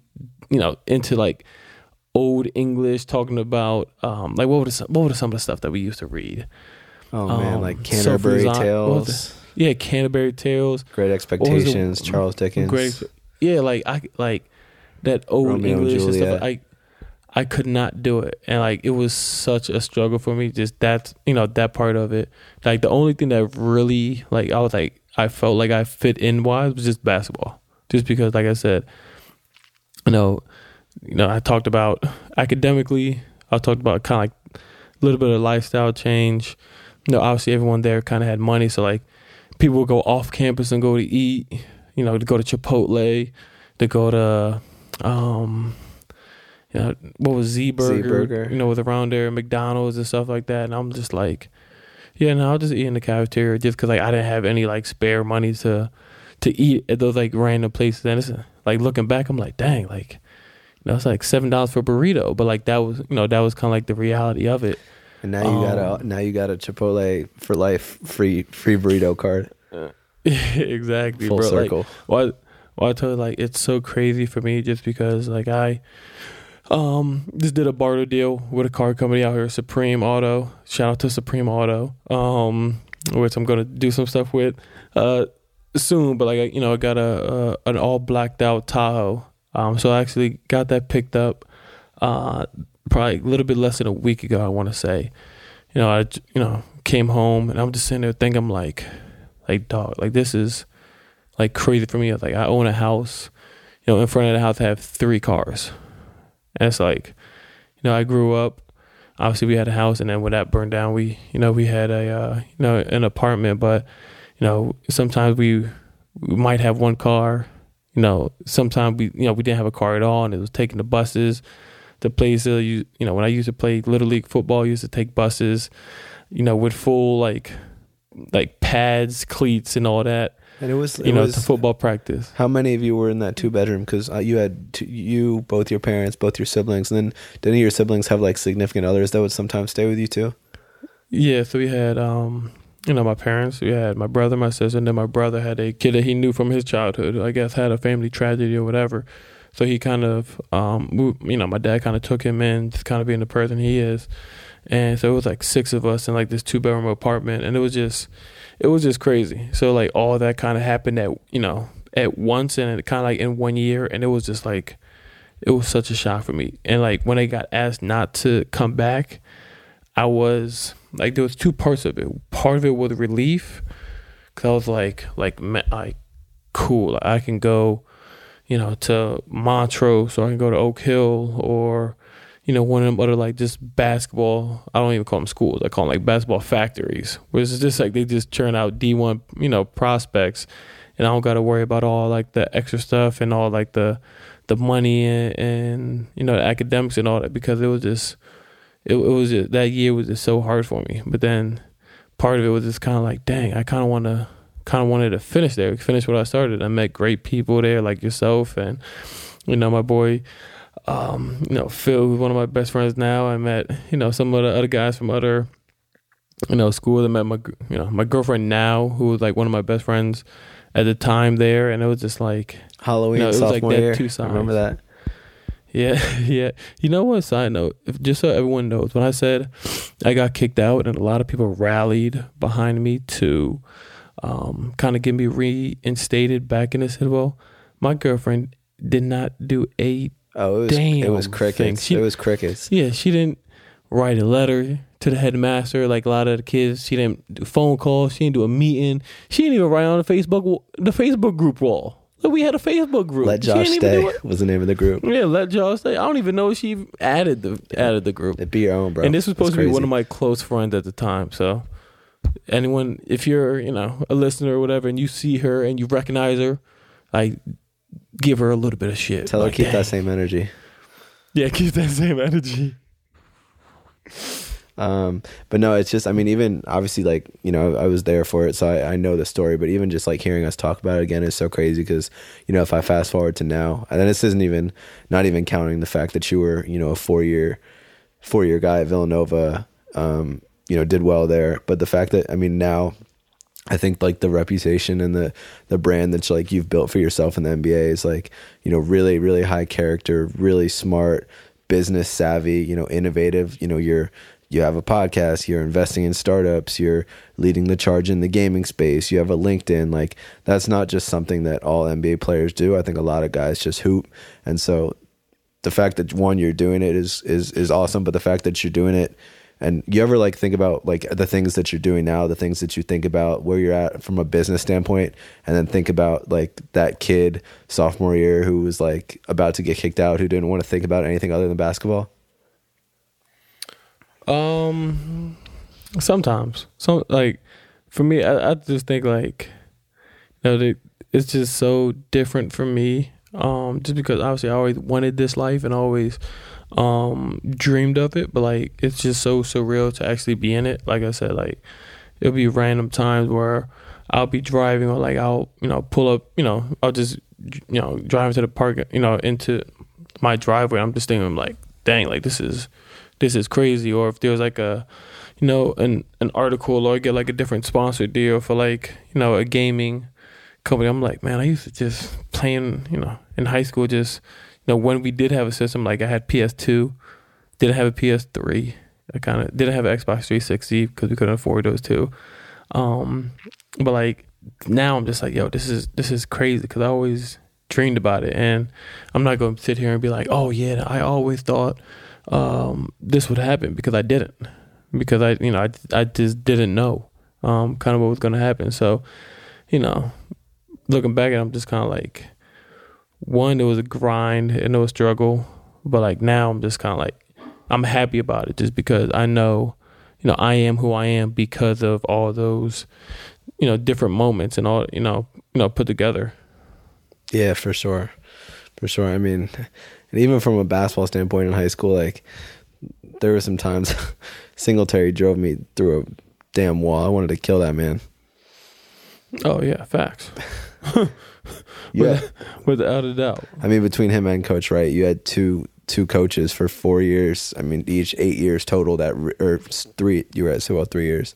S2: you know, into like old English, talking about um, like what were what were some of the stuff that we used to read?
S3: Oh man,
S2: Um,
S3: like Canterbury
S2: Self-Design-
S3: Tales,
S2: Yeah, Canterbury Tales.
S3: Great Expectations, Charles Dickens.
S2: Great, yeah, like I like that old
S3: Romeo
S2: English and stuff.
S3: Juliet.
S2: I could not do it, and like it was such a struggle for me. Just that you know that part of it. Like the only thing that really like I was like I felt like I fit in wise was just basketball, just because like I said, you know, you know I talked about academically. I talked about kind of like a little bit of lifestyle change. You know, obviously everyone there kind of had money, so like people would go off campus and go to eat. You know, to go to Chipotle, to go to um, you know, what was Z Burger?
S3: Z-Burger.
S2: You know, with around there, McDonald's and stuff like that. And I'm just like, yeah, no, I'll just eat in the cafeteria just because like I didn't have any like spare money to to eat at those like random places. And it's like looking back, I'm like, dang, like you know, it's like seven dollars for a burrito, but like that was you know that was kind of like the reality of it.
S3: And now you got
S2: Um,
S3: a now you got a Chipotle for life free free burrito card. [laughs]
S2: exactly,
S3: Full
S2: bro. Like,
S3: circle.
S2: Why? Why I told you like it's so crazy for me just because like I um just did a barter deal with a car company out here, Supreme Auto. Shout out to Supreme Auto. Um, which I'm gonna do some stuff with uh soon. But like you know, I got a, a an all blacked out Tahoe. Um, so I actually got that picked up uh probably a little bit less than a week ago. I want to say. You know, I you know came home and I'm just sitting there thinking like like dog, like this is like crazy for me. Like I own a house, you know, in front of the house I have three cars. And it's like, you know, I grew up obviously we had a house and then when that burned down we you know we had a uh, you know an apartment but you know sometimes we we might have one car you know sometimes we you know we didn't have a car at all and it was taking the buses the places. uh, you you know when I used to play little league football I used to take buses you know with full like like pads cleats and all that
S3: And it was,
S2: you
S3: it
S2: know
S3: was
S2: to football practice
S3: How many of you were in that two bedroom? Because uh, you had two, you, both your parents, both your siblings, and then did any of your siblings have like significant others that would sometimes stay with you too?
S2: Yeah, so we had um you know my parents, we had my brother, my sister, and then my brother had a kid that he knew from his childhood. I guess had a family tragedy or whatever. So he kind of um we- you know my dad kind of took him in, just kind of being the person he is. And so it was like six of us in like this two bedroom apartment, and it was just it was just crazy. So like all that kind of happened at you know at once, and it kind of like in one year, and it was just like it was such a shock for me. And like when I got asked not to come back, I was like there was two parts of it. Part of it was relief because I was like like like cool. I can go, you know, to Montrose or I can go to Oak Hill or you know one of them other like just basketball. I don't even call them schools. I call them like basketball factories. Where it's just like they just churn out D one you know prospects, and I don't got to worry about all like the extra stuff and all like the the money and, and you know the academics and all that because it was just it, it was just, that year was just so hard for me. But then part of it was just kind of like, dang, I kind of want to kind of wanted to finish there, finish what I started. I met great people there like yourself and you know my boy um, you know Phil, who's one of my best friends now. I met you know some of the other guys from other you know schools. I met my you know my girlfriend now, who was like one of my best friends at the time there, and it was just like
S3: Halloween,
S2: No, it was like
S3: sophomore
S2: that
S3: year.
S2: two
S3: I remember that.
S2: Yeah, [laughs] yeah. You know what? Side note, if, just so everyone knows, when I said I got kicked out, and a lot of people rallied behind me to um, kind of get me reinstated back in the Citadel, my girlfriend did not do a.
S3: Oh, it was it was crickets.
S2: She-
S3: it was crickets.
S2: Yeah, she didn't write a letter to the headmaster like a lot of the kids. She didn't do phone calls. She didn't do a meeting. She didn't even write on the Facebook the Facebook group wall. Like we had a Facebook group.
S3: Let Josh
S2: didn't even do [laughs]
S3: stay was the name of the group.
S2: Yeah, let Josh stay. I don't even know if she added the added the group.
S3: It'd be your own, bro.
S2: and this was
S3: That's
S2: supposed to be one of my close friends at the time. So anyone, if you're you know a listener or whatever, and you see her and you recognize her, like give her a little bit of shit.
S3: Tell her
S2: Like,
S3: keep
S2: dang.
S3: that same energy.
S2: Yeah, keep that same energy.
S3: Um, but no, it's just, I mean, even obviously, like, you know, I was there for it, so I, I know the story, but even just like hearing us talk about it again is so crazy because, you know, if I fast forward to now, and then this isn't even, not even counting the fact that you were, you know, a four year, four year guy at Villanova, um, you know, did well there. But the fact that, I mean, now, I think like the reputation and the the brand that like you've built for yourself in the NBA is like you know really really high character, really smart, business savvy, you know innovative. You know you're you have a podcast, you're investing in startups, you're leading the charge in the gaming space. You have a LinkedIn. Like that's not just something that all NBA players do. I think a lot of guys just hoop, and so the fact that one you're doing it is is is awesome, but the fact that you're doing it and you ever like think about like the things that you're doing now, the things that you think about where you're at from a business standpoint, and then think about like that kid sophomore year who was like about to get kicked out, who didn't want to think about anything other than basketball.
S2: Um, sometimes, some like for me, I, I just think like, you know, that it's just so different for me. Um, just because obviously I always wanted this life and always um dreamed of it, but like it's just so surreal to actually be in it. Like I said, like it'll be random times where I'll be driving or like I'll you know pull up, you know, I'll just you know drive to the park, you know, into my driveway. I'm just thinking like, dang, like this is this is crazy. Or if there's like a you know an an article or I get like a different sponsor deal for like you know a gaming company. I'm like, man, I used to just playing, you know, in high school. Just know, when we did have a system, like I had PS2, didn't have a PS3. I kind of didn't have Xbox 360 because we couldn't afford those two. Um, but like now, I'm just like, yo, this is this is crazy because I always dreamed about it, and I'm not going to sit here and be like, oh yeah, I always thought um, this would happen because I didn't, because I you know I I just didn't know. um, kind of what was going to happen. So, you know, looking back it, I'm just kind of like, one, it was a grind and it was a struggle, but like now I'm just kind of like, I'm happy about it just because I know, you know, I am who I am because of all those, you know, different moments and all, you know, you know, put together.
S3: Yeah, for sure. For sure. I mean, and even from a basketball standpoint in high school, like there were some times [laughs] Singletary drove me through a damn wall. I wanted to kill that man.
S2: Oh yeah, facts. [laughs] [laughs]
S3: Yeah. [laughs]
S2: Without a doubt.
S3: I mean, between him and Coach Wright, you had two two coaches for four years. I mean, each eight years total. That or three. You were at well three years,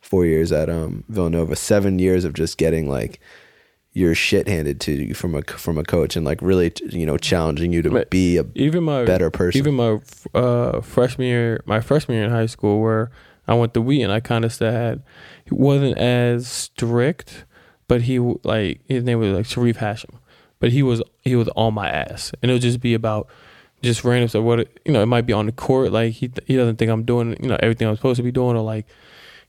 S3: four years at um Villanova. Seven years of just getting like your shit handed to you from a from a coach and like really you know challenging you to be a
S2: even my
S3: better person.
S2: Even my uh, freshman year, my freshman year in high school, where I went to Wheaton, I kind of had. He wasn't as strict, but he like his name was like Sharif Hashim, but he was he was on my ass, and it would just be about just random stuff. What you know, it might be on the court, like he he doesn't think I'm doing you know everything I'm supposed to be doing, or like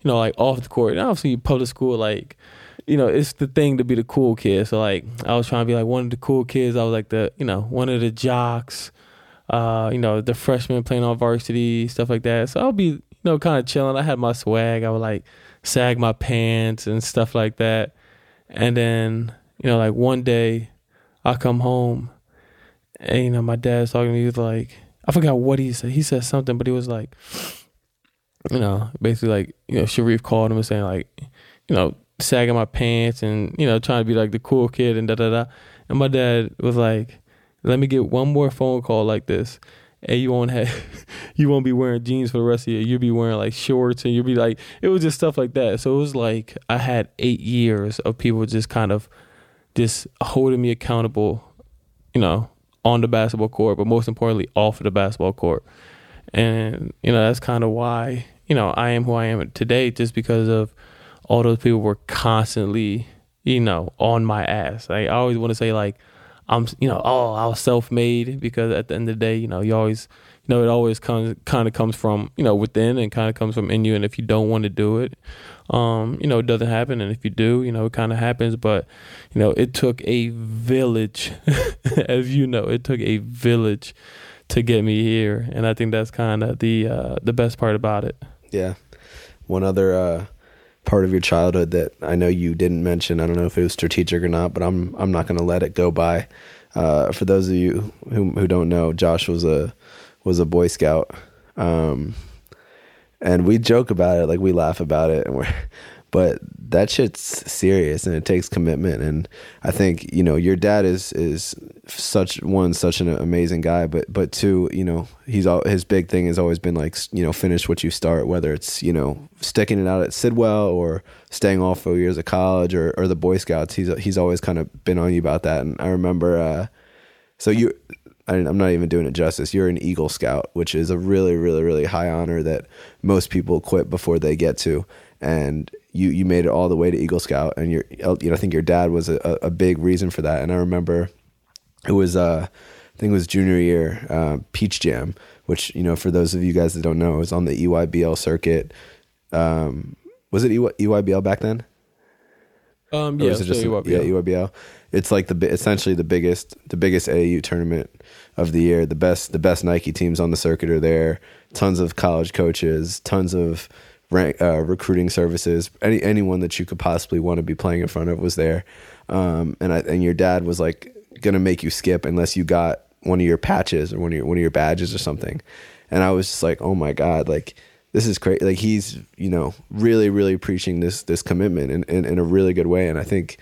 S2: you know like off the court. And obviously, public school like you know, it's the thing to be the cool kid. So like I was trying to be like one of the cool kids. I was like the, you know, one of the jocks, uh, you know, the freshman playing on varsity, stuff like that. So I'll be, you know, kind of chilling. I had my swag. I would like sag my pants and stuff like that. And then, you know, like one day I come home and, you know, my dad's talking to me. He like, I forgot what he said. He said something, but he was like, you know, basically like, you know, Sharif called him and saying like, you know, sagging my pants and, you know, trying to be like the cool kid and da da da. And my dad was like, let me get one more phone call like this. And you won't have, [laughs] you won't be wearing jeans for the rest of the year. You'll be wearing like shorts and you'll be like, it was just stuff like that. So it was like I had eight years of people just kind of just holding me accountable, you know, on the basketball court, but most importantly, off of the basketball court. And, you know, that's kind of why, you know, I am who I am today, just because of all those people were constantly, you know, on my ass. Like, I always want to say, like, I'm, you know, oh, I was self made because at the end of the day, you know, you always, you know, it always comes, kind of comes from, you know, within and kind of comes from in you. And if you don't want to do it, um, you know, it doesn't happen. And if you do, you know, it kind of happens. But, you know, it took a village, [laughs] as you know, it took a village to get me here. And I think that's kind of the, uh, the best part about it.
S3: Yeah. One other uh, part of your childhood that I know you didn't mention. I don't know if it was strategic or not, but I'm I'm not going to let it go by. Uh, for those of you who who don't know, Josh was a was a Boy Scout, um, and we joke about it, like we laugh about it, and we're, but that shit's serious and it takes commitment. And I think you know your dad is is such one such an amazing guy, but but two, you know he's all his big thing has always been like you know finish what you start, whether it's you know sticking it out at Sidwell or staying all four years of college or or the Boy Scouts. He's he's always kind of been on you about that. And I remember, uh, so you. I- I'm not even doing it justice. You're an Eagle Scout, which is a really, really, really high honor that most people quit before they get to. And you, you made it all the way to Eagle Scout, and you're, you know, I think your dad was a, a big reason for that. And I remember it was, uh, I think it was junior year, uh, Peach Jam, which you know, for those of you guys that don't know, it was on the EYBL circuit. Um, was it EY, EYBL back then?
S2: Um, yeah,
S3: it just
S2: so
S3: yeah, EYBL. It's like the essentially the biggest the biggest AAU tournament of the year. The best the best Nike teams on the circuit are there. Tons of college coaches, tons of rank, uh, recruiting services. Any anyone that you could possibly want to be playing in front of was there. Um, and I, and your dad was like gonna make you skip unless you got one of your patches or one of your one of your badges or something. And I was just like, oh my god, like this is crazy. Like he's, you know, really, really preaching this this commitment in, in, in a really good way. And I think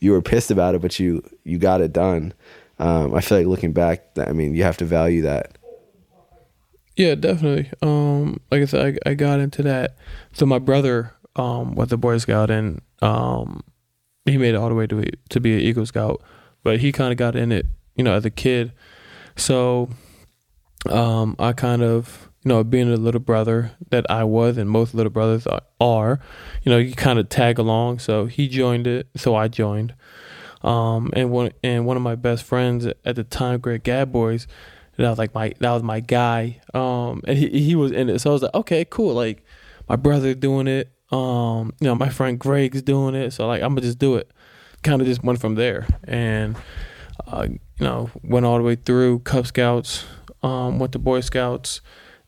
S3: you were pissed about it, but you you got it done. Um, I feel like looking back, I mean, you have to value that.
S2: Yeah, definitely. Um, like I said, I, I got into that. So my brother um was a Boy Scout and um he made it all the way to to be an Eagle Scout, but he kind of got in it, you know, as a kid. So um I kind of you know being a little brother that I was and most little brothers are, you know you kind of tag along. So he joined it, so I joined. Um and one and one of my best friends at the time, Greg Gadboys, that was like my that was my guy. Um, and he he was in it, so I was like, okay, cool. Like my brother doing it. Um, you know, my friend Greg's doing it, so like I'm gonna just do it. Kind of just went from there, and uh, you know, went all the way through Cub Scouts, um, went to Boy Scouts,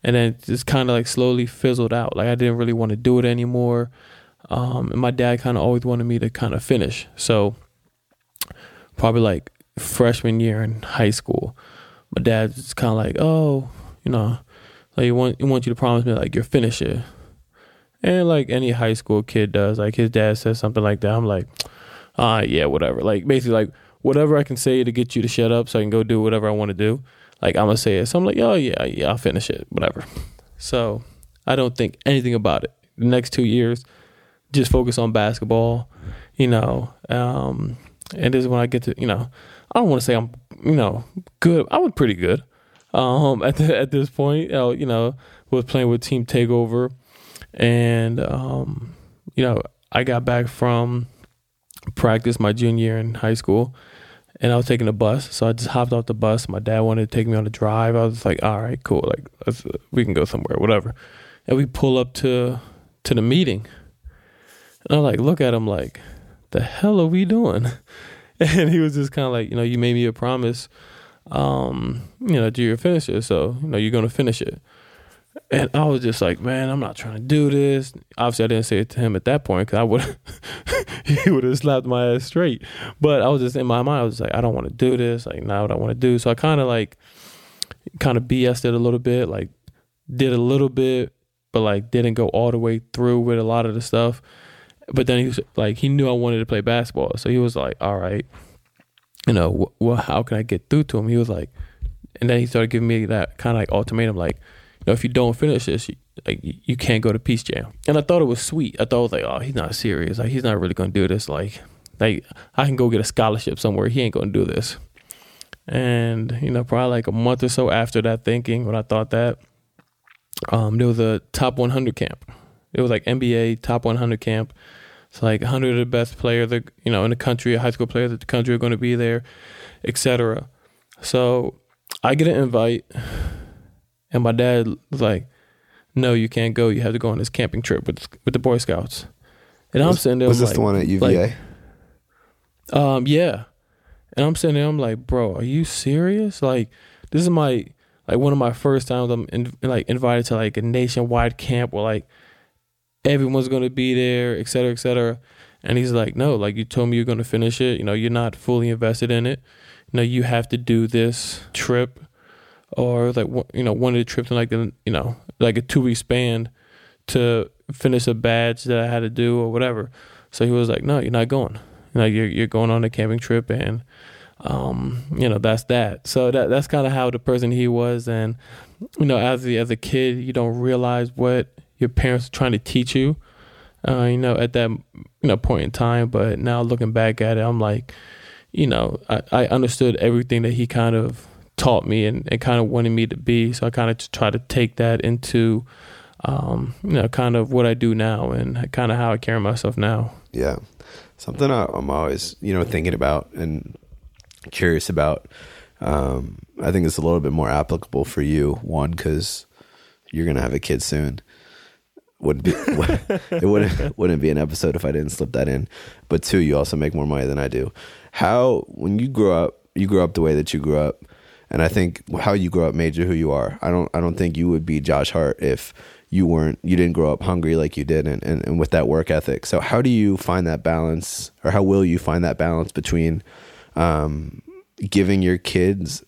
S2: and then just kind of like slowly fizzled out. Like I didn't really want to do it anymore. Um, and my dad kind of always wanted me to kind of finish. So probably like freshman year in high school, my dad's kind of like, oh, you know, like he want he wants you to promise me like you're finish it. And like any high school kid does, like his dad says something like that. I'm like, ah, uh, yeah, whatever. Like basically like whatever I can say to get you to shut up so I can go do whatever I want to do. Like I'm gonna say it. So I'm like, oh yeah, yeah, I'll finish it, whatever. So I don't think anything about it. The next two years, just focus on basketball, you know. Um, and this is when I get to, you know, I don't want to say I'm, you know, good. I was pretty good um, [laughs] at the, at this point. You know, was playing with Team Takeover, and um, you know, I got back from practice my junior year in high school, and I was taking a bus. So I just hopped off the bus. My dad wanted to take me on a drive. I was like, all right, cool. Like, we can go somewhere, whatever. And we pull up to to the meeting. And I like look at him like, the hell are we doing? [laughs] And he was just kind of like, you know, you made me a promise, um, you know, do your finish it. So, you know, you're going to finish it. And I was just like, man, I'm not trying to do this. Obviously, I didn't say it to him at that point because I would, [laughs] he would have slapped my ass straight. But I was just in my mind, I was like, I don't want to do this. Like, now what I want to do. So I kind of like, kind of BS'd it a little bit, like, did a little bit, but like, didn't go all the way through with a lot of the stuff. But then he was like, he knew I wanted to play basketball. So he was like, all right, you know, well, how can I get through to him? He was like, and then he started giving me that kind of like ultimatum, like, you know, if you don't finish this, you, like you can't go to Peach Jam. And I thought it was sweet. I thought was like, oh, he's not serious. Like he's not really gonna do this. Like, like I can go get a scholarship somewhere. He ain't gonna do this. And you know, probably like a month or so after that thinking, when I thought that, um, there was a top 100 camp. It was like NBA top 100 camp. It's like 100 of the best players, that, you know, in the country, high school players in the country are going to be there, etc. So I get an invite and my dad was like, "No, you can't go. You have to go on this camping trip with with the Boy Scouts." And
S3: was,
S2: I'm sitting there.
S3: Was this
S2: like,
S3: the one at UVA?
S2: Like, um, yeah. And I'm sitting there. I'm like, "Bro, are you serious? Like, this is my like one of my first times I'm in, like invited to like a nationwide camp where like everyone's gonna be there, et cetera, et cetera." And he's like, "No, like you told me you're gonna finish it. You know, you're not fully invested in it. You know, you have to do this trip." or like you know one of the trips in like the, you know like a two week span to finish a badge that I had to do or whatever. So he was like, "No, you're not going. You know, you're you're going on a camping trip, and um, you know that's that." So that that's kind of how the person he was, and you know, as the as a kid, you don't realize what your parents are trying to teach you. Uh, you know, at that you know point in time, but now looking back at it, I'm like, you know, I, I understood everything that he kind of taught me and, and kind of wanted me to be. So I kind of try to take that into, um, you know, kind of what I do now and kind of how I carry myself now.
S3: Yeah. Something I, am always, you know, thinking about and curious about. Um, I think it's a little bit more applicable for you. One, because you're going to have a kid soon. Would be [laughs] it wouldn't wouldn't be an episode if I didn't slip that in. But two, you also make more money than I do. How when you grow up, you grow up the way that you grew up and I think how you grow up made you who you are. I don't I don't think you would be Josh Hart if you weren't you didn't grow up hungry like you did and, and, and with that work ethic. So how do you find that balance or how will you find that balance between um, giving your kids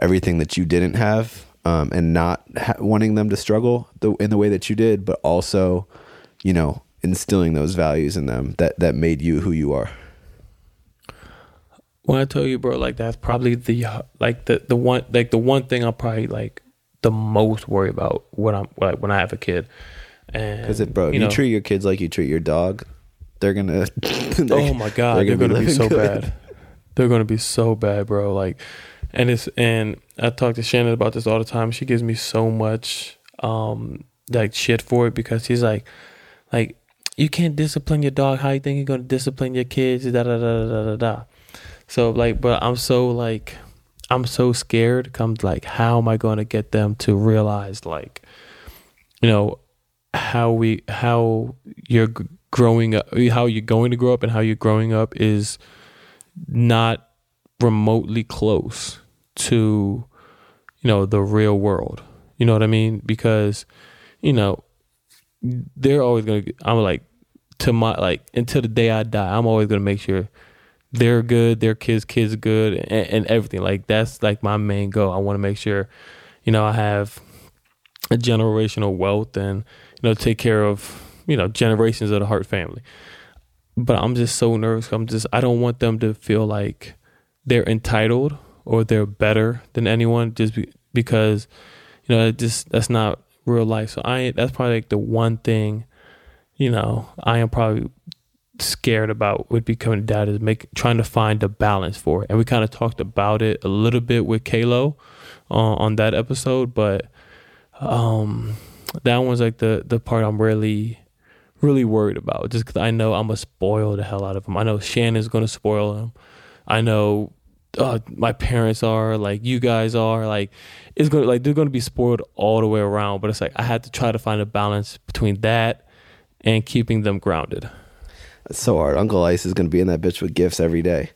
S3: everything that you didn't have um, and not ha- wanting them to struggle the, in the way that you did, but also, you know, instilling those values in them that, that made you who you are?
S2: when I tell you, bro, like that's probably the like the the one like the one thing I'm probably like the most worried about when I'm like when I have a kid. And
S3: because it, bro, you, you know, treat your kids like you treat your dog, they're gonna.
S2: they're, [laughs] oh my god, they're, they're gonna, be, be so good. bad. They're gonna be so bad, bro. Like, and it's and I talk to Shannon about this all the time. She gives me so much um like shit for it because she's like, like you can't discipline your dog. How you think you're gonna discipline your kids? Da da da da da da. So like, but I'm so like, I'm so scared. Comes like, how am I to get them to realize like, you know, how we how you're growing up, how you're going to grow up, and how you're growing up is not remotely close to you know the real world. You know what I mean? Because you know they're always gonna. I'm like to my like until the day I die. I'm always gonna make sure they're good, their kids, kids good, and, and everything. Like that's like my main goal. I want to make sure, you know, I have a generational wealth and you know take care of you know generations of the Hart family. But I'm just so nervous. I'm just I don't want them to feel like they're entitled or they're better than anyone just be, because you know it just that's not real life. So I that's probably like the one thing you know I am probably scared about with becoming dad is make trying to find a balance for it. And we kind of talked about it a little bit with Kalo uh, on that episode, but um, that one's like the the part I'm really really worried about just because I know I'm gonna spoil the hell out of him. I know Shannon's gonna spoil him. I know uh, my parents are like you guys are like it's gonna like they're gonna be spoiled all the way around. But it's like I had to try to find a balance between that and keeping them grounded.
S3: It's so hard. Uncle Ice is going to be in that bitch with gifts every day.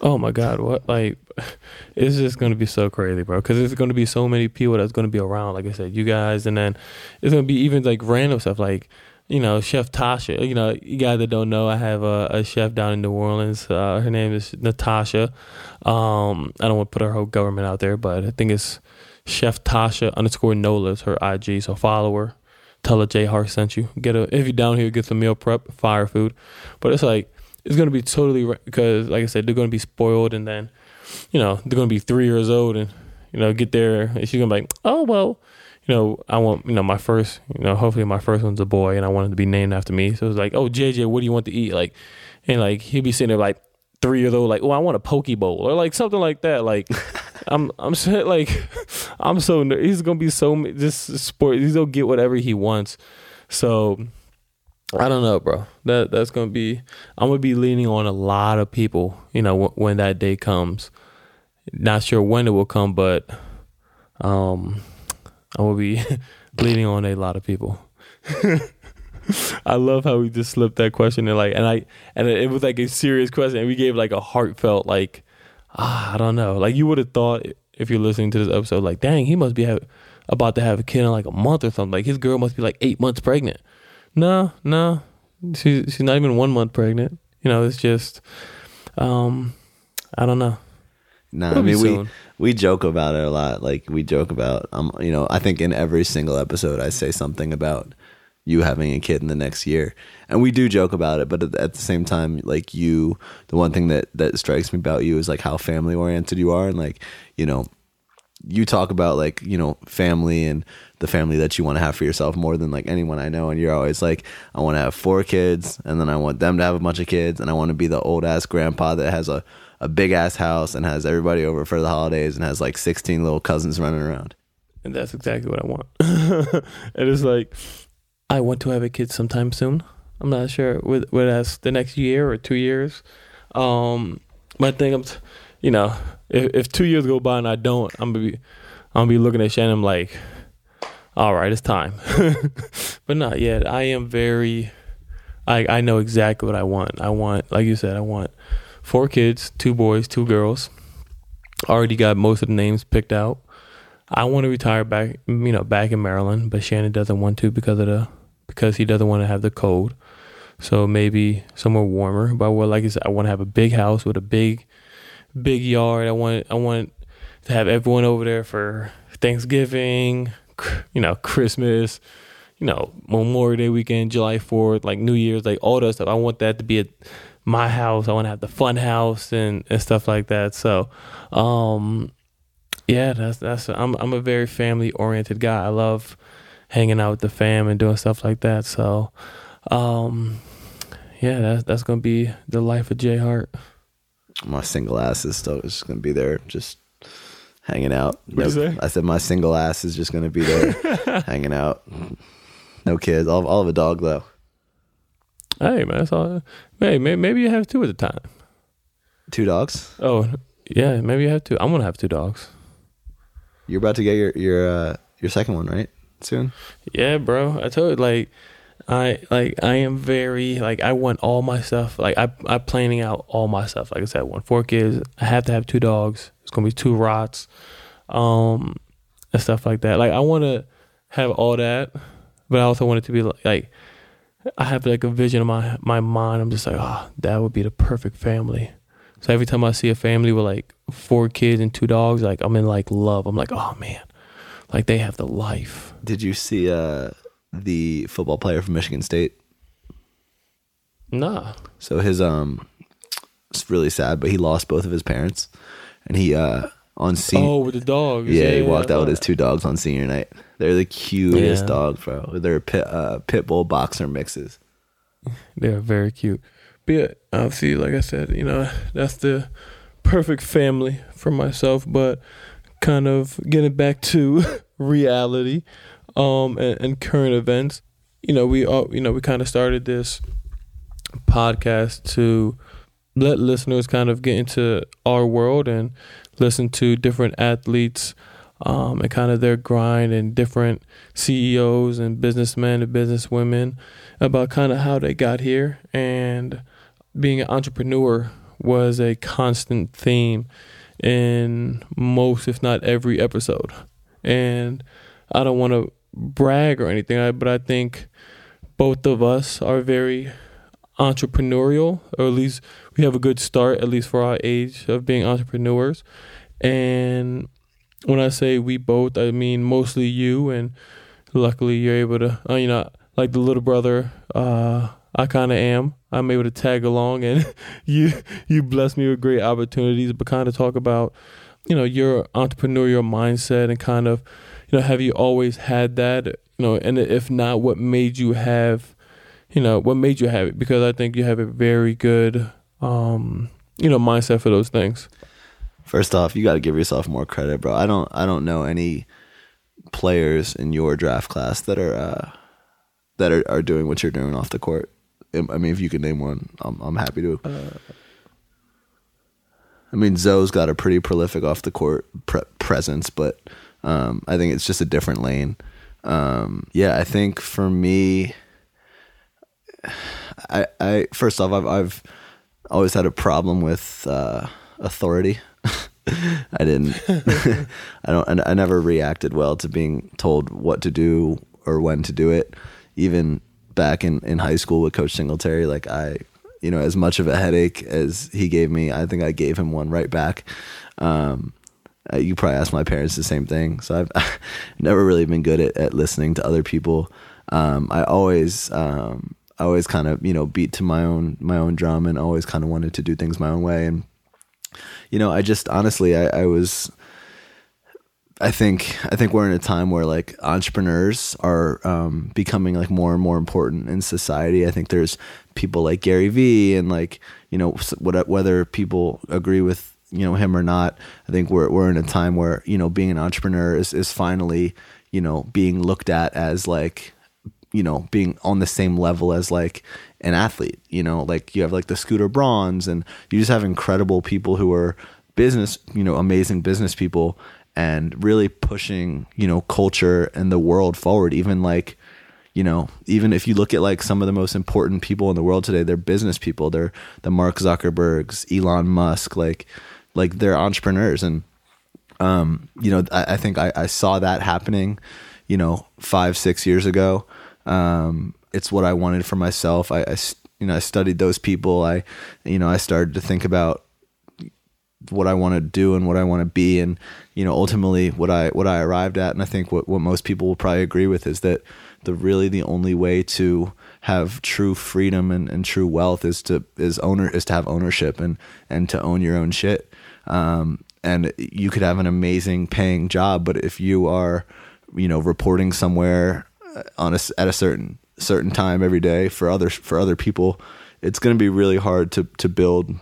S2: Oh my God, what like [laughs] it's just gonna be so crazy, bro. Because there's gonna be so many people that's gonna be around. Like I said, you guys, and then it's gonna be even like random stuff, like you know, Chef Tasha. You know, you guys that don't know, I have a, a chef down in New Orleans. Uh, her name is Natasha. Um, I don't want to put her whole government out there, but I think it's Chef Tasha underscore Nola is her IG. So follow her. Tell her J Hart sent you. Get a if you're down here, get some meal prep, fire food. But it's like it's gonna be totally because, like I said, they're gonna be spoiled, and then you know they're gonna be three years old, and you know get there, and she's gonna be like, oh well, you know I want you know my first, you know hopefully my first one's a boy, and I want him to be named after me. So it's like, oh JJ, what do you want to eat? Like, and like he'll be sitting there like three years old, like, oh I want a poke bowl or like something like that. Like [laughs] I'm I'm so, like I'm so ner- he's gonna be so m- just sport. He's gonna get whatever he wants. So I don't know, bro. That that's gonna be. I'm gonna be leaning on a lot of people. You know, w- when that day comes. Not sure when it will come, but um, I will be [laughs] bleeding on a lot of people. [laughs] I love how we just slipped that question and like, and I and it was like a serious question, and we gave like a heartfelt like, ah, I don't know, like you would have thought if you're listening to this episode, like, dang, he must be about to have a kid in like a month or something. Like his girl must be like eight months pregnant. No, no, she's she's not even one month pregnant. You know, it's just, um, I don't know.
S3: Nah, I mean we we joke about it a lot. Like we joke about um, you know, I think in every single episode I say something about you having a kid in the next year, and we do joke about it. But at, at the same time, like you, the one thing that that strikes me about you is like how family oriented you are, and like you know, you talk about like you know family and the family that you want to have for yourself more than like anyone I know and you're always like I want to have four kids and then I want them to have a bunch of kids and I want to be the old ass grandpa that has a a big ass house and has everybody over for the holidays and has like 16 little cousins running around.
S2: and that's exactly what I want. [laughs] and it's like I want to have a kid sometime soon. I'm not sure whether whether that's the next year or two years. Um, but I think I'm, t- you know, if, if two years go by and I don't, I'm gonna be, I'm gonna be looking at Shannon like, all right, it's time. [laughs] but not yet. I am very, I I know exactly what I want. I want, like you said, I want four kids, two boys, two girls. Already got most of the names picked out. I want to retire back, you know, back in Maryland, but Shannon doesn't want to because of the because he doesn't want to have the cold. So maybe somewhere warmer. But well, like I said, I want to have a big house with a big, big yard. I want I want to have everyone over there for Thanksgiving, you know, Christmas, you know, Memorial Day weekend, July Fourth, like New Year's, like all that stuff. I want that to be at my house. I want to have the fun house and and stuff like that. So, um, yeah, that's that's I'm I'm a very family oriented guy. I love hanging out with the fam and doing stuff like that. So, um, yeah, that's that's gonna be the life of Jay Hart.
S3: My single ass is still just going to be there just hanging out.
S2: What'd you
S3: No-
S2: say?
S3: I said my single ass is just going to be there [laughs] hanging out. No kids. I'll, I'll have a dog though.
S2: Hey man, that's all. Hey, may- maybe you have two at a time.
S3: Two dogs.
S2: Oh yeah, maybe you have two. I'm gonna have two dogs.
S3: You're about to get your your uh, your second one, right? soon?
S2: Yeah, bro. I told you, like, I like I am very like I want all my stuff. Like I I planning out all my stuff. Like I said, I want four kids. I have to have two dogs. It's gonna be two rots, um, and stuff like that. Like I want to have all that, but I also want it to be like, like I have like a vision in my my mind. I'm just like, oh, that would be the perfect family. So every time I see a family with like four kids and two dogs, like I'm in like love. I'm like, oh man, like they have the life.
S3: Did you see uh, the football player from Michigan State?
S2: Nah.
S3: So his um, it's really sad, but he lost both of his parents, and he uh on senior.
S2: Oh, with the dogs.
S3: yeah, he walked
S2: I
S3: out with his two dogs on senior night. They're the cutest
S2: Yeah.
S3: dogs, bro. They're pit uh, pit bull boxer mixes. [laughs]
S2: They're very cute. But yeah, obviously, like I said, you know, that's the perfect family for myself. But kind of getting back to [laughs] reality, um, and, and current events. You know, we all, you know, we kind of started this podcast to let listeners kind of get into our world and listen to different athletes um, and kind of their grind and different CEOs and businessmen and businesswomen about kind of how they got here. And being an entrepreneur was a constant theme in most, if not every episode. And I don't want to brag or anything, but I think both of us are very entrepreneurial, or at least we have a good start, at least for our age of being entrepreneurs. And when I say we both, I mean mostly you, and luckily you're able to, uh, you know, like the little brother, uh, I kind of am. I'm able to tag along, and [laughs] you you bless me with great opportunities. But kind of talk about, you know, your entrepreneurial mindset and kind of, you know, have you always had that? You know, and if not, what made you have, you know, what made you have it? Because I think you have a very good, um, you know, mindset for those things.
S3: First off, you got to give yourself more credit, bro. I don't I don't know any players in your draft class that are uh, that are, are doing what you're doing off the court. I mean, if you can name one, I'm I'm happy to. I mean, Zoe's got a pretty prolific off the court pre- presence, but um, I think it's just a different lane. Um, yeah, I think for me, I, I first off, I've, I've always had a problem with uh, authority. [laughs] I didn't. [laughs] I don't. I, I never reacted well to being told what to do or when to do it. Even back in in high school with Coach Singletary, like I, you know, as much of a headache as he gave me, I think I gave him one right back. Um, uh, you probably asked my parents the same thing. So I've [laughs] never really been good at, at listening to other people. Um, I always, um, I always kind of, you know, beat to my own, my own drum and always kind of wanted to do things my own way. And, you know, I just, honestly, I, I was, I think, I think we're in a time where like entrepreneurs are, um, becoming like more and more important in society. I think there's people like Gary Vee and like, you know, what- whether people agree with, you know him or not i think we're we're in a time where you know being an entrepreneur is is finally you know being looked at as like you know being on the same level as like an athlete you know like you have like the Scooter Brauns and you just have incredible people who are business you know amazing business people and really pushing you know culture and the world forward even like you know, even if you look at like some of the most important people in the world today, they're business people. They're the Mark Zuckerbergs, Elon Musk, like like they're entrepreneurs. And um, you know, I, I think I, I saw that happening, you know, five, six years ago. Um, it's what I wanted for myself. I, I you know, I studied those people. I, you know, I started to think about what I want to do and what I want to be and you know ultimately what I what I arrived at and I think what what most people will probably agree with is that the really the only way to have true freedom and, and true wealth is to is owner is to have ownership and and to own your own shit um and you could have an amazing paying job but if you are you know reporting somewhere on a at a certain certain time every day for other for other people it's going to be really hard to to build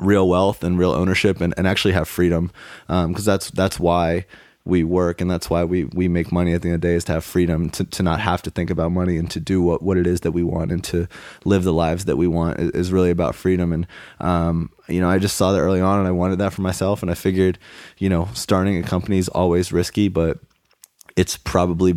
S3: real wealth and real ownership and, and actually have freedom because that's that's why we work and that's why we we make money at the end of the day is to have freedom to, to not have to think about money and to do what, what it is that we want and to live the lives that we want is, is really about freedom. And um, you know I just saw that early on and I wanted that for myself and I figured you know starting a company is always risky but it's probably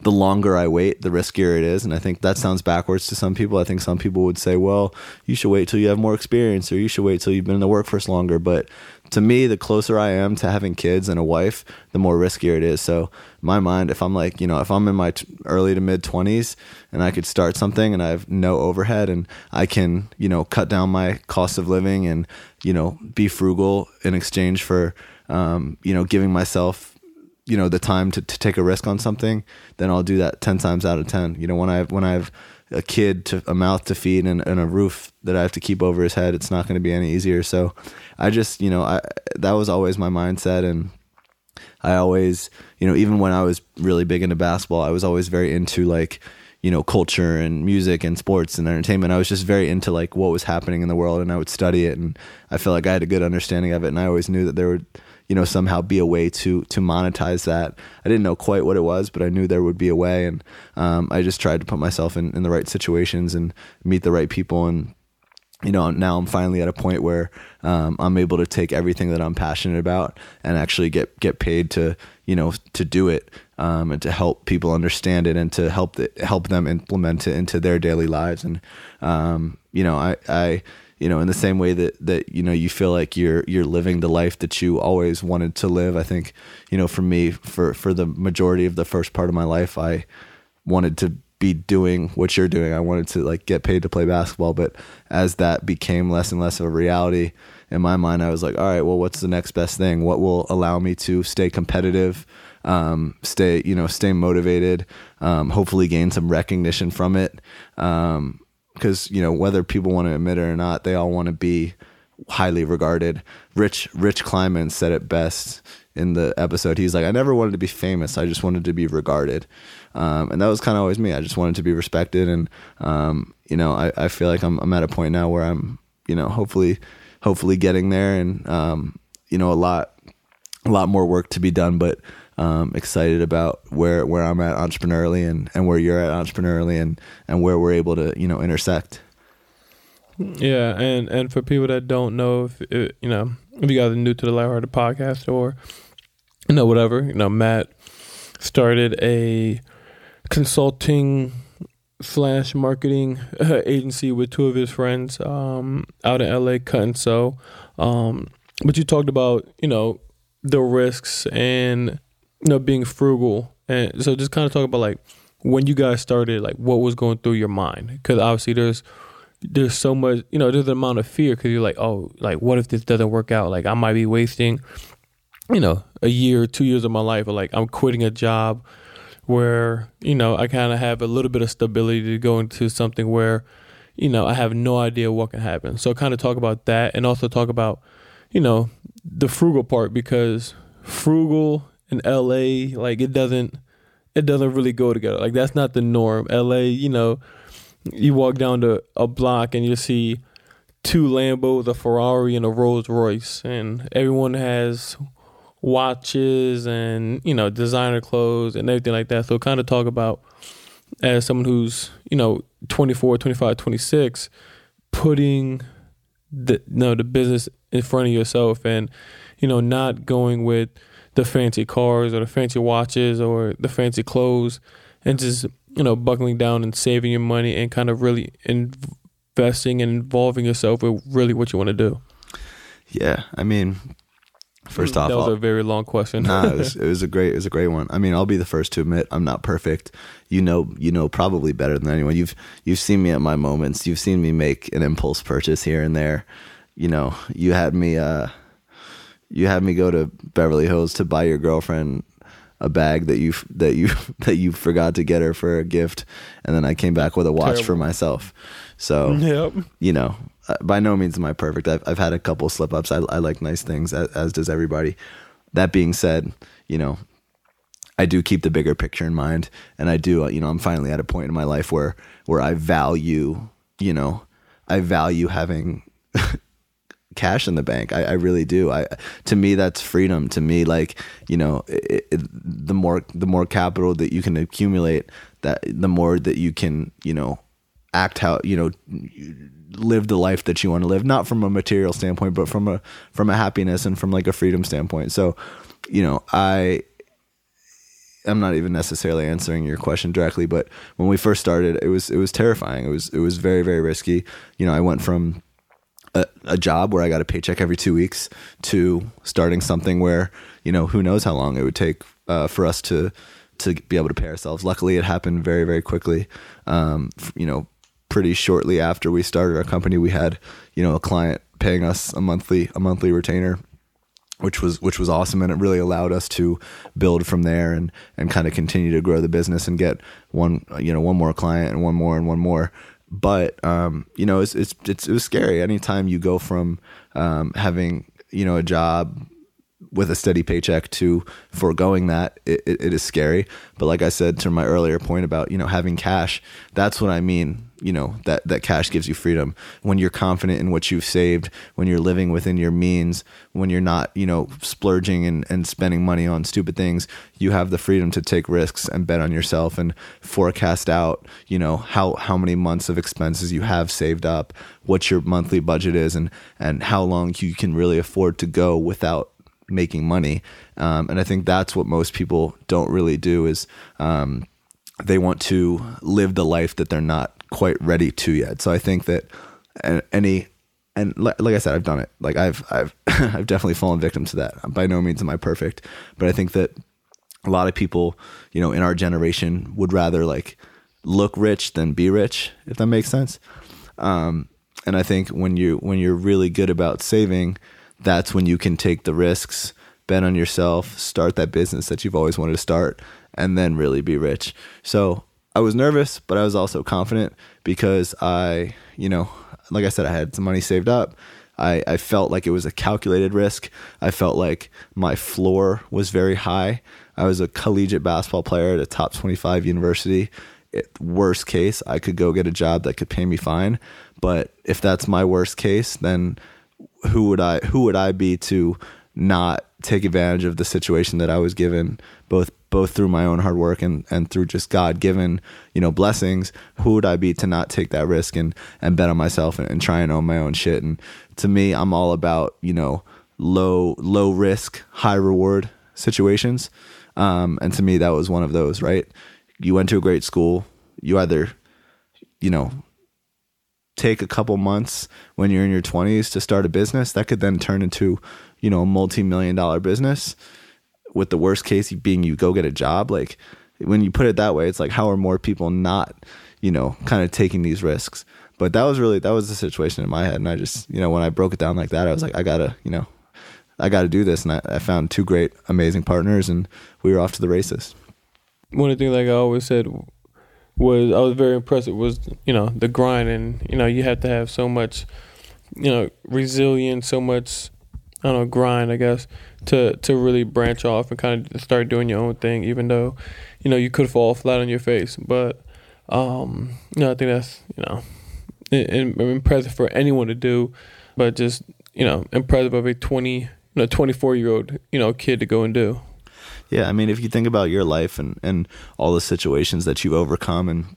S3: the longer I wait, the riskier it is. And I think that sounds backwards to some people. I think some people would say, well, you should wait till you have more experience or you should wait till you've been in the workforce longer. But to me, the closer I am to having kids and a wife, the more riskier it is. So, my mind, if I'm like, you know, if I'm in my t- early to mid 20s and I could start something and I have no overhead and I can, you know, cut down my cost of living and, you know, be frugal in exchange for, um, you know, giving myself you know the time to, to take a risk on something then i'll do that 10 times out of 10 you know when i when i have a kid to a mouth to feed and, and a roof that i have to keep over his head it's not going to be any easier. So i just you know i that was always my mindset and i always you know even when i was really big into basketball i was always very into like you know culture and music and sports and entertainment. I was just very into like what was happening in the world and i would study it and i felt like i had a good understanding of it and i always knew that there would you know somehow be a way to to monetize that. I didn't know quite what it was but i knew there would be a way. And um, i just tried to put myself in, in the right situations and meet the right people. And you know now i'm finally at a point where um, i'm able to take everything that i'm passionate about and actually get get paid to you know to do it um, and to help people understand it and to help the, help them implement it into their daily lives. And um, you know i i you know in the same way that that you know you feel like you're you're living the life that you always wanted to live. I think you know for me for for the majority of the first part of my life i wanted to be doing what you're doing. I wanted to like get paid to play basketball. But as that became less and less of a reality in my mind i was like all right well what's the next best thing? What will allow me to stay competitive um, stay you know stay motivated um, hopefully gain some recognition from it um, because you know whether people want to admit it or not, they all want to be highly regarded. Rich Rich Kleiman said it best in the episode. He's like, I never wanted to be famous. I just wanted to be regarded, um, and that was kind of always me. I just wanted to be respected, and um, you know, I, I feel like I'm I'm at a point now where I'm you know hopefully hopefully getting there, and um, you know a lot a lot more work to be done, but um, excited about where where I'm at entrepreneurially and, and where you're at entrepreneurially and, and where we're able to you know intersect.
S2: Yeah, and and for people that don't know, if it, you know, if you guys are new to the Lighthearted podcast or you know whatever, you know, Matt started a consulting slash marketing uh, agency with two of his friends um, out in LA, Cut and Sew. Um, but you talked about you know the risks and you know being frugal. And so just kind of talk about like when you guys started like what was going through your mind? Because obviously there's there's so much you know there's an amount of fear because you're like oh like what if this doesn't work out? Like i might be wasting you know a year two years of my life or like i'm quitting a job where you know i kind of have a little bit of stability to go into something where you know i have no idea what can happen. So kind of talk about that and also talk about you know the frugal part because frugal in LA, like it doesn't it doesn't really go together. Like that's not the norm. LA, you know, you walk down to a block and you see two Lambos, a Ferrari, and a Rolls Royce, and everyone has watches and you know designer clothes and everything like that. So kind of talk about as someone who's you know 24, 25, 26, putting the you know the business in front of yourself and you know not going with the fancy cars or the fancy watches or the fancy clothes and just you know buckling down and saving your money and kind of really investing and involving yourself with really what you want to do
S3: yeah i mean first off that
S2: was
S3: I'll-
S2: a very long question
S3: nah, it was, [laughs] it was a great it was a great one. I mean, I'll be the first to admit I'm not perfect. You know, you know probably better than anyone. You've you've seen me at my moments. You've seen me make an impulse purchase here and there. You know, you had me uh you had me go to Beverly Hills to buy your girlfriend a bag that you that you [laughs] that you forgot to get her for a gift and then I came back with a watch for myself. So,
S2: yep
S3: you know, uh, by no means am I perfect. I've, I've had a couple slip ups. I, I like nice things, as, as does everybody. That being said, you know, I do keep the bigger picture in mind, and I do. uh, You know, I'm finally at a point in my life where where I value, you know, I value having [laughs] cash in the bank. I, I really do. I to me that's freedom. To me, like you know, it, it, the more the more capital that you can accumulate, that the more that you can you know act how you know live the life that you want to live not from a material standpoint but from a from a happiness and from like a freedom standpoint so you know i I'm not even necessarily answering your question directly, but when we first started, it was it was terrifying. It was it was very very risky. You know, I went from a, a job where I got a paycheck every two weeks to starting something where you know who knows how long it would take uh, for us to to be able to pay ourselves. Luckily, it happened very very quickly. Um, you know, pretty shortly after we started our company, we had you know a client paying us a monthly a monthly retainer which was which was awesome and it really allowed us to build from there and and kind of continue to grow the business and get one you know one more client and one more and one more but um, you know it's, it's it's it was scary. Anytime you go from um, having you know a job with a steady paycheck to foregoing that it, it, it is scary. But like i said to my earlier point about you know having cash that's what i mean you know that that cash gives you freedom. When you're confident in what you've saved when you're living within your means when you're not you know splurging and, and spending money on stupid things you have the freedom to take risks and bet on yourself and forecast out you know how how many months of expenses you have saved up what your monthly budget is and and how long you can really afford to go without making money um, and i think that's what most people don't really do is um, they want to live the life that they're not quite ready to yet. So I think that any and like I said, I've done it. Like I've I've [laughs] I've definitely fallen victim to that. By no means am I perfect, but I think that a lot of people, you know, in our generation would rather like look rich than be rich, if that makes sense. Um, and I think when you when you're really good about saving, that's when you can take the risks, bet on yourself, start that business that you've always wanted to start, and then really be rich. So I was nervous, but I was also confident because I, you know, like I said, I had some money saved up. I, I felt like it was a calculated risk. I felt like my floor was very high. I was a collegiate basketball player at a top 25 university. It, worst case, I could go get a job that could pay me fine. But if that's my worst case, then who would I who would I be to not take advantage of the situation that I was given both both through my own hard work and, and through just God given, you know, blessings, who would I be to not take that risk and, and bet on myself and, and try and own my own shit. And to me, I'm all about, you know, low low risk, high reward situations. Um, and to me that was one of those, right? You went to a great school, you either, you know, take a couple months when you're in your 20s to start a business that could then turn into you know a multi-million dollar business. With the worst case being you go get a job like when you put it that way it's like how are more people not you know kind of taking these risks? But that was really that was the situation in my head and i just you know when i broke it down like that i was like i gotta you know i gotta do this and i, I found two great amazing partners and we were off to the races.
S2: One of the things like I always said was I was very impressed. It was you know the grind and you know you have to have so much you know resilience so much I don't know grind I guess to to really branch off and kind of start doing your own thing even though you know you could fall flat on your face. But um you know I think that's you know impressive for anyone to do but just you know impressive of a 20 you know 24 year old you know kid to go and do
S3: Yeah, I mean, if you think about your life and and all the situations that you've overcome, and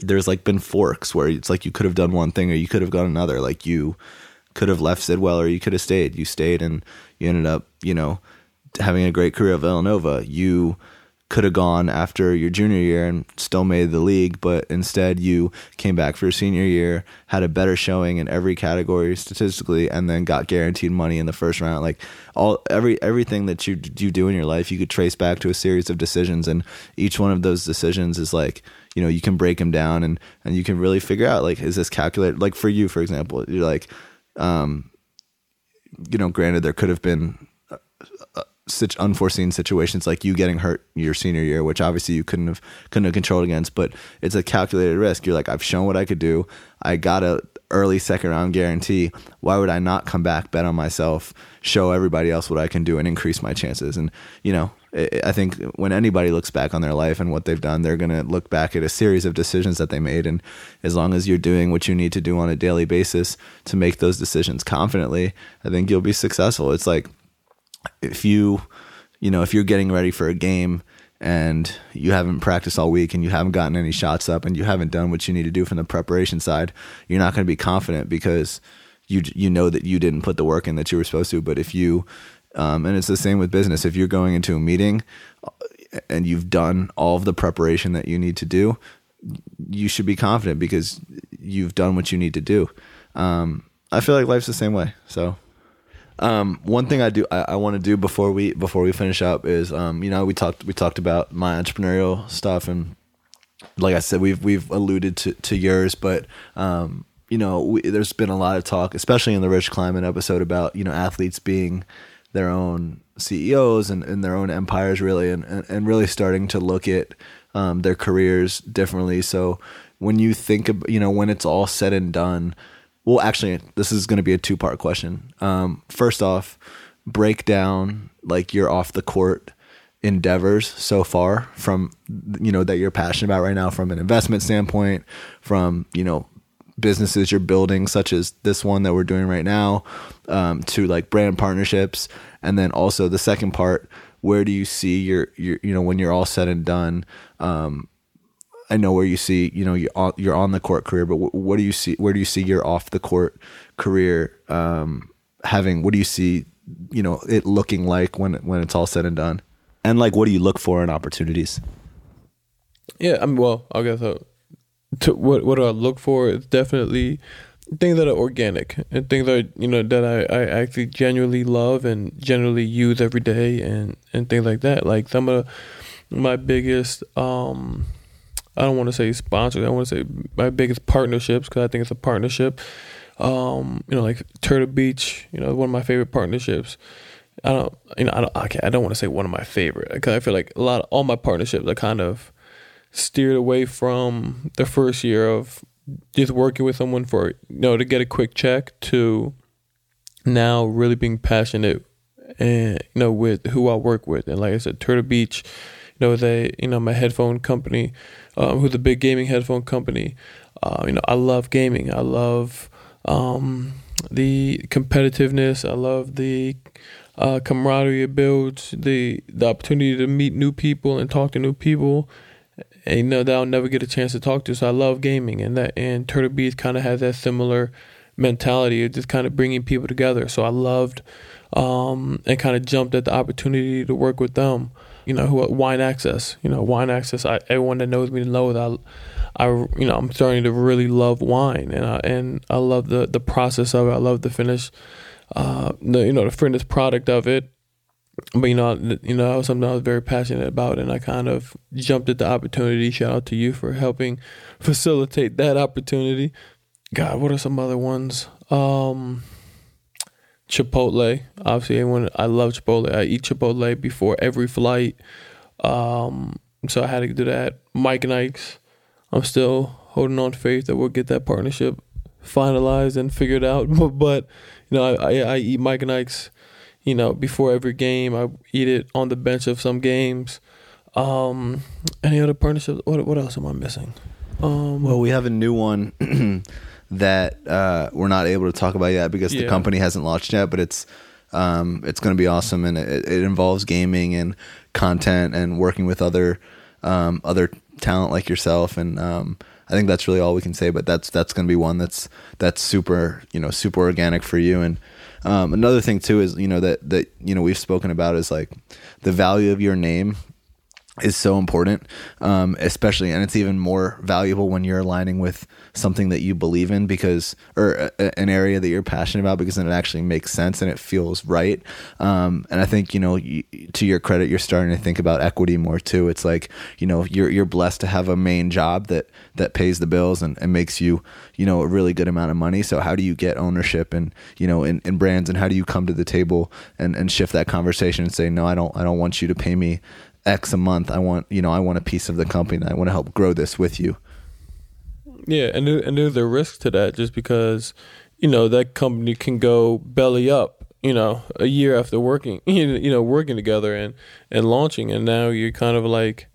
S3: there's like been forks where it's like you could have done one thing or you could have gone another. Like you could have left Sidwell or you could have stayed. You stayed and you ended up, you know, having a great career at Villanova. You could have gone after your junior year and still made the league, but instead you came back for your senior year, had a better showing in every category statistically, and then got guaranteed money in the first round. Like all every everything that you you do in your life, you could trace back to a series of decisions, and each one of those decisions is like you know you can break them down and and you can really figure out like is this calculated? Like for you, for example, you're like, um, you know, granted there could have been such unforeseen situations like you getting hurt your senior year, which obviously you couldn't have couldn't have controlled against, but it's a calculated risk. You're like, I've shown what I could do. I got a early second round guarantee. Why would I not come back, bet on myself, show everybody else what I can do, and increase my chances? And you know, I think when anybody looks back on their life and what they've done, they're gonna look back at a series of decisions that they made. And as long as you're doing what you need to do on a daily basis to make those decisions confidently, I think you'll be successful. It's like if you you know if you're getting ready for a game and you haven't practiced all week and you haven't gotten any shots up and you haven't done what you need to do from the preparation side you're not going to be confident because you you know that you didn't put the work in that you were supposed to but if you um, and it's the same with business if you're going into a meeting and you've done all of the preparation that you need to do, you should be confident because you've done what you need to do. Um, I feel like life's the same way. So, um, one thing I do I, I want to do before we before we finish up is um, you know we talked we talked about my entrepreneurial stuff and like I said we've we've alluded to to yours, but um, you know we, there's been a lot of talk, especially in the Rich Kleiman episode about you know athletes being their own CEOs and, and their own empires really and, and, and really starting to look at um, their careers differently. So when you think of, you know, when it's all said and done, well, actually, this is going to be a two part question. Um, first off, break down like your off the court endeavors so far from, you know, that you're passionate about right now from an investment standpoint, from, you know, businesses you're building, such as this one that we're doing right now, um, to like brand partnerships, and then also the second part, where do you see your your you know when you're all said and done? Um, I know where you see you know you're on, you're on the court career, but what, do you see? Where do you see your off the court career um, having? What do you see? You know it looking like when when it's all said and done, and like what do you look for in opportunities?
S2: Yeah, I mean, well, I guess uh, to what what do I look for It's definitely things that are organic and things that you know that I, I actually genuinely love and generally use every day and and things like that. Like some of my biggest um I don't want to say sponsors. I want to say my biggest partnerships because I think it's a partnership. Um, you know, like Turtle Beach. You know, one of my favorite partnerships. I don't, you know, I don't. Okay, I don't want to say one of my favorite because I feel like a lot of all my partnerships are kind of steered away from the first year of just working with someone for you know to get a quick check to now really being passionate and you know with who I work with and like I said Turtle Beach know they you know my headphone company um, who's a big gaming headphone company uh, you know I love gaming I love um, the competitiveness I love the uh, camaraderie it builds the the opportunity to meet new people and talk to new people and you know that I'll never get a chance to talk to. So I love gaming, and that and Turtle kind of has that similar mentality of just kind of bringing people together. So I loved um, and kind of jumped at the opportunity to work with them. You know, who Wine Access. You know, Wine Access. I, everyone that knows me knows I, I you know I'm starting to really love wine, and I and I love the the process of it. I love the finish, uh, the you know the finished product of it but you know, you know, that was something I was very passionate about, and I kind of jumped at the opportunity. Shout out to you for helping facilitate that opportunity. God, what are some other ones? Um, Chipotle, obviously, everyone. I love Chipotle. I eat Chipotle before every flight, um, so I had to do that. Mike and Ike's. I'm still holding on to faith that we'll get that partnership finalized and figured out. [laughs] but, but you know, I, I, I eat Mike and Ike's you know, before every game. I eat it on the bench of some games. Um, any other partnerships? What what else am I missing? Um,
S3: well, we have a new one [clears throat] that uh, we're not able to talk about yet because
S2: Yeah.
S3: the company hasn't launched yet, but it's um, it's going to be awesome, and it, it involves gaming and content and working with other um, other talent like yourself, and um, I think that's really all we can say. But that's that's going to be one that's that's super you know super organic for you, and um, another thing too is you know that that you know we've spoken about is like the value of your name is so important, um, especially, and it's even more valuable when you're aligning with something that you believe in because, or a, an area that you're passionate about because then it actually makes sense and it feels right. Um, and I think you know, you, to your credit, you're starting to think about equity more too. It's like you know, you're you're blessed to have a main job that that pays the bills and, and makes you you know a really good amount of money. So how do you get ownership and you know in, in brands and how do you come to the table and, and shift that conversation and say no, I don't I don't want you to pay me X a month. I want, you know, I want a piece of the company. I want to help grow this with you.
S2: Yeah, and and there's a risk to that just because, you know, that company can go belly up, you know, a year after working, [laughs] you know, working together and and launching, and now you're kind of like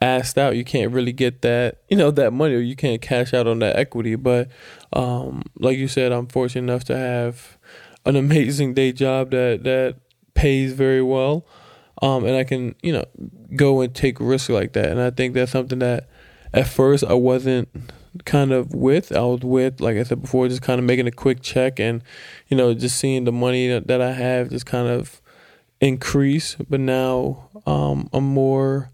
S2: asked out. You can't really get that, you know, that money, or you can't cash out on that equity. But um, like you said, I'm fortunate enough to have an [laughs] amazing day job that that pays very well, um, and I can, you know, go and take risks like that. And I think that's something that at first I wasn't kind of with. I was with, like I said before, just kind of making a quick check and, you know, just seeing the money that, I have just kind of increase, but now um, I'm more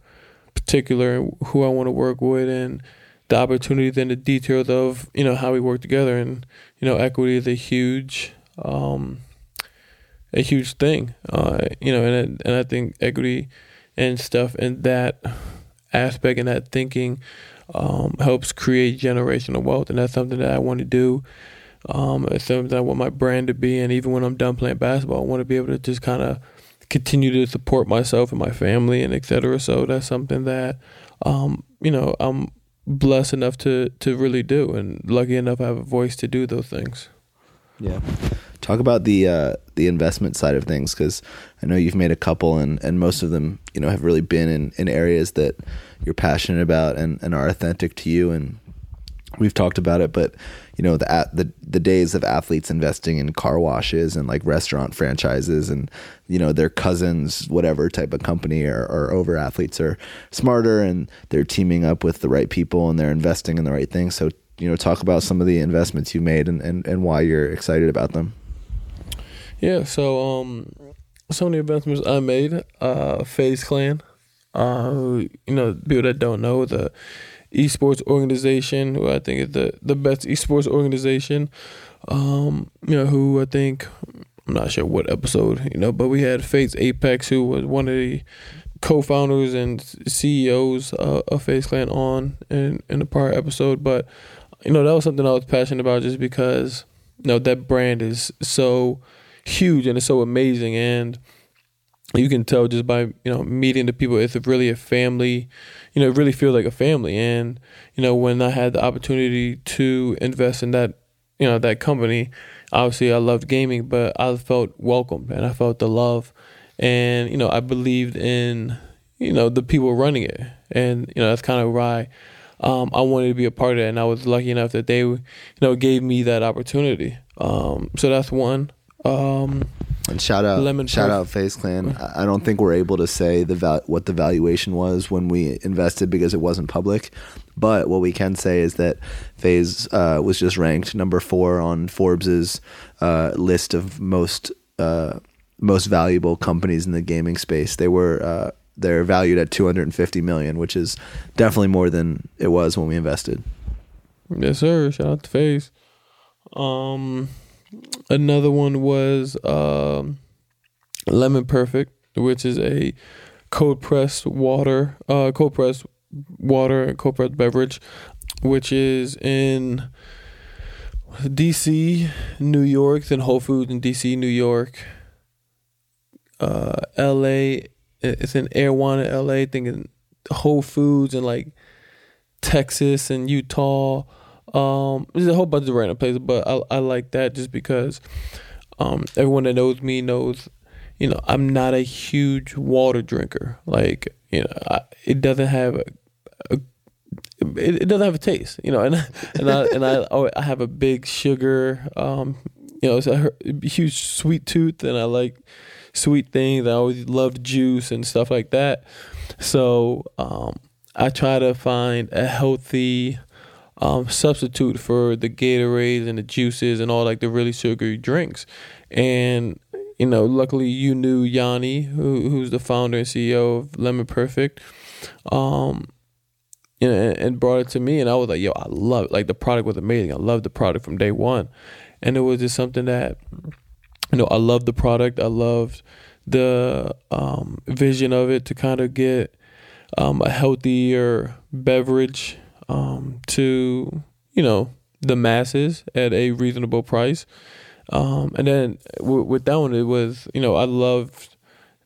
S2: particular who I want to work with and the opportunities and the details of you know how we work together. And you know, equity is a huge um, a huge thing. Uh, you know, and and I think equity and stuff and that aspect and that thinking um, helps create generational wealth, and that's something that I want to do. Um, it's something that I want my brand to be, and even when I'm done playing basketball, I want to be able to just kind of continue to support myself and my family and et cetera. So that's something that, um, you know, I'm blessed enough to to really do, and lucky enough I have a voice to do those things.
S3: Yeah. Talk about the uh, the investment side of things because I know you've made a couple and, and most of them you know have really been in, in areas that you're passionate about and, and are authentic to you and we've talked about it but you know the the the days of athletes investing in car washes and like restaurant franchises and you know their cousins whatever type of company or, or over athletes are smarter and they're teaming up with the right people and they're investing in the right things. So you know talk about some of the investments you made and, and, and why you're excited about them
S2: Yeah, so um, some of the investments I made, uh, FaZe Clan, uh, you know, people that don't know the esports organization, who I think is the the best esports organization. Um, you know, who I think I'm not sure what episode, you know, but we had FaZe Apex, who was one of the co-founders and CEOs uh, of FaZe Clan on in in the prior episode, but you know that was something I was passionate about just because you know that brand is so huge and it's so amazing. And you can tell just by you know meeting the people it's really a family you know it really feels like a family. And you know when i had the opportunity to invest in that you know that company obviously i loved gaming but i felt welcomed and i felt the love. And you know i believed in you know the people running it. And you know that's kind of why um, I wanted to be a part of it, and I was lucky enough that they, you know, gave me that opportunity. Um, so that's one. Um,
S3: And shout out,
S2: Lemon
S3: shout
S2: Perf-
S3: out, FaZe Clan. I I don't think we're able to say the val- what the valuation was when we invested because it wasn't public. But what we can say is that FaZe uh, was just ranked number four on Forbes's uh, list of most uh, most valuable companies in the gaming space. They were uh, they're valued at 250 million, which is definitely more than it was when we invested.
S2: Yes, sir. Shout out to FaZe. Um, another one was um, Lemon Perfect, which is a cold pressed water, uh, cold pressed water cold pressed beverage, which is in DC, New York, then Whole Foods in DC, New York, uh, LA. It's in Erewhon, LA. Thinking Whole Foods and like Texas and Utah. Um, there's a whole bunch of random places, but I I like that just because um everyone that knows me knows, you know, I'm not a huge water drinker. Like you know, I, it doesn't have a, a it, it doesn't have a taste, you know, and [laughs] and I and I oh, I have a big sugar, um, you know, it's a hu- huge sweet tooth, and I like sweet things. I always loved juice and stuff like that. So um, I try to find a healthy um, substitute for the Gatorades and the juices and all like the really sugary drinks. And you know, luckily you knew Yanni, who who's the founder and CEO of Lemon Perfect. Um, you know, and, and brought it to me, and I was like, "Yo, I love it. Like the product was amazing. I loved the product from day one, and it was just something that, you know, I loved the product. I loved the um, vision of it to kind of get um, a healthier beverage um, to you know the masses at a reasonable price. Um, and then w- with that one, it was you know I loved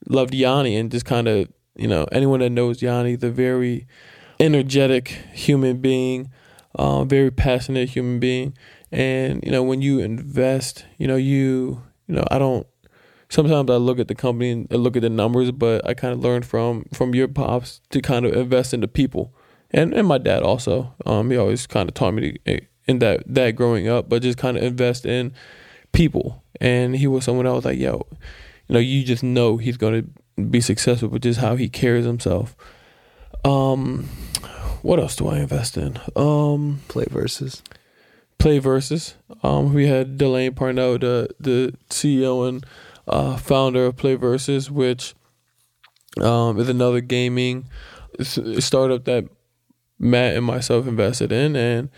S2: loved Yanni and just kind of you know anyone that knows Yanni, the very energetic human being, uh, very passionate human being, and you know when you invest, you know you you know I don't. Sometimes I look at the company and I look at the numbers, but I kind of learned from from your pops to kind of invest in the people, and and my dad also. Um, he always kind of taught me to, in that that growing up, but just kind of invest in people. And he was someone I was like, yo, you know, you just know he's gonna be successful with just how he carries himself. Um, what else do I invest in? Um,
S3: Play versus.
S2: play versus. Um, we had Delane Parnell, the the CEO and uh, founder of Play Versus, which um, is another gaming s- startup that Matt and myself invested in. And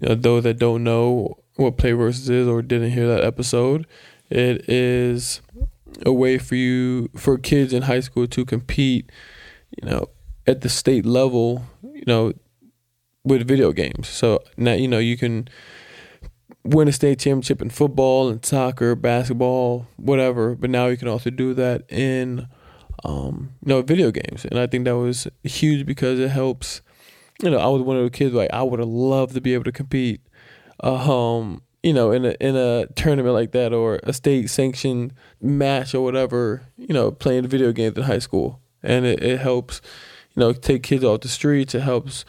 S2: you know, those that don't know what Play Versus is or didn't hear that episode, it is a way for you for kids in high school to compete, you know, at the state level, you know, with video games. So now you know you can win a state championship in football and soccer, basketball, whatever. But now you can also do that in um, you know video games, and I think that was huge because it helps. You know, I was one of the kids like I would have loved to be able to compete, um, you know, in a in a tournament like that or a state sanctioned match or whatever. You know, playing video games in high school, and it, it helps. You know, take kids off the streets. It helps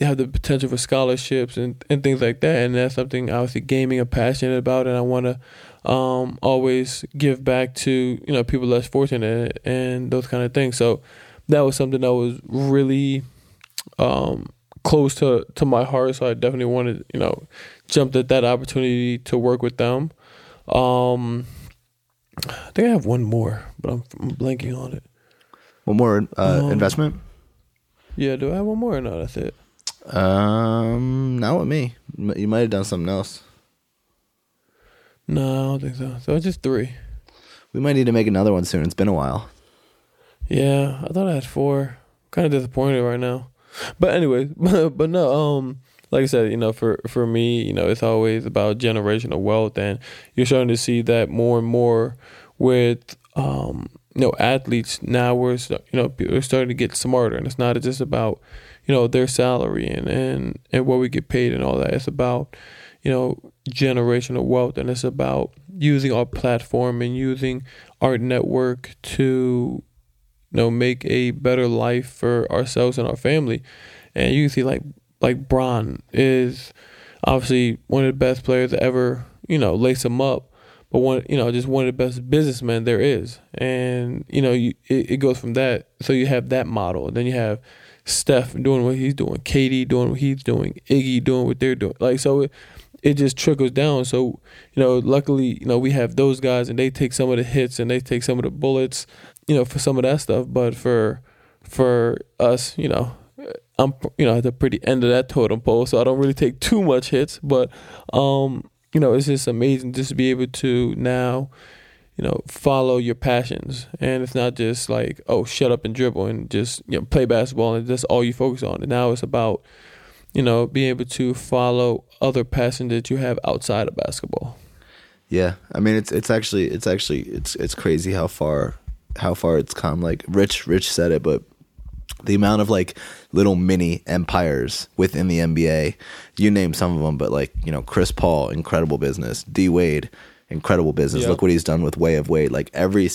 S2: have the potential for scholarships and, and things like that. And that's something obviously gaming I'm passionate about and I want to um, always give back to, you know, people less fortunate and those kind of things. So that was something that was really um, close to, to my heart. So I definitely wanted, you know, jumped at that opportunity to work with them. Um, I think I have one more, but I'm, I'm blanking on it.
S3: One more uh,
S2: Um,
S3: investment.
S2: Yeah, do I have one more or not? That's it.
S3: Um, not with me. You might have done something else.
S2: No, I don't think so. So it's just three.
S3: We might need to make another one soon. It's been a while.
S2: Yeah, I thought I had four. I'm Kind of disappointed right now. But anyway, [laughs] but no, um, like I said, you know, for for me, you know, it's always about generational wealth, and you're starting to see that more and more with um, you know, athletes. Now we're you know, are starting to get smarter, and it's not just about you know their salary and and and what we get paid and all that. It's about you know generational wealth, and it's about using our platform and using our network to you know make a better life for ourselves and our family. And you see like like Bron is obviously one of the best players ever you know lace him up but one you know just one of the best businessmen there is. And you know you it, it goes from that. So you have that model. Then you have Steph doing what he's doing KD doing what he's doing Iggy doing what they're doing. Like so it, it just trickles down. So you know luckily you know we have those guys and they take some of the hits and they take some of the bullets you know for some of that stuff but for for us you know i'm you know at the pretty end of that totem pole so i don't really take too much hits but um you know it's just amazing just to be able to now you know follow your passions. And it's not just like oh shut up and dribble and just you know play basketball and that's all you focus on. And now it's about you know being able to follow other passions that you have outside of basketball.
S3: Yeah, I mean it's it's actually it's actually it's it's crazy how far how far it's come. Like Rich Rich said it, but the amount of like little mini empires within the NBA, you name some of them, but like you know Chris Paul, incredible business. D Wade, incredible business.
S2: Yep.
S3: Look what he's done with Way of Wade. Like every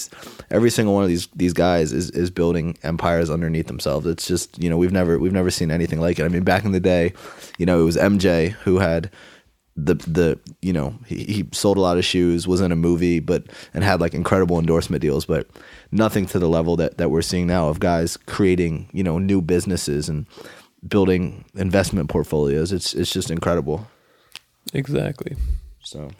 S3: every single one of these these guys is is building empires underneath themselves. It's just you know we've never we've never seen anything like it. I mean back in the day, you know it was MJ who had the the you know he, he sold a lot of shoes was in a movie but and had like incredible endorsement deals but nothing to the level that that we're seeing now of guys creating you know new businesses and building investment portfolios. It's it's just incredible.
S2: Exactly.
S3: So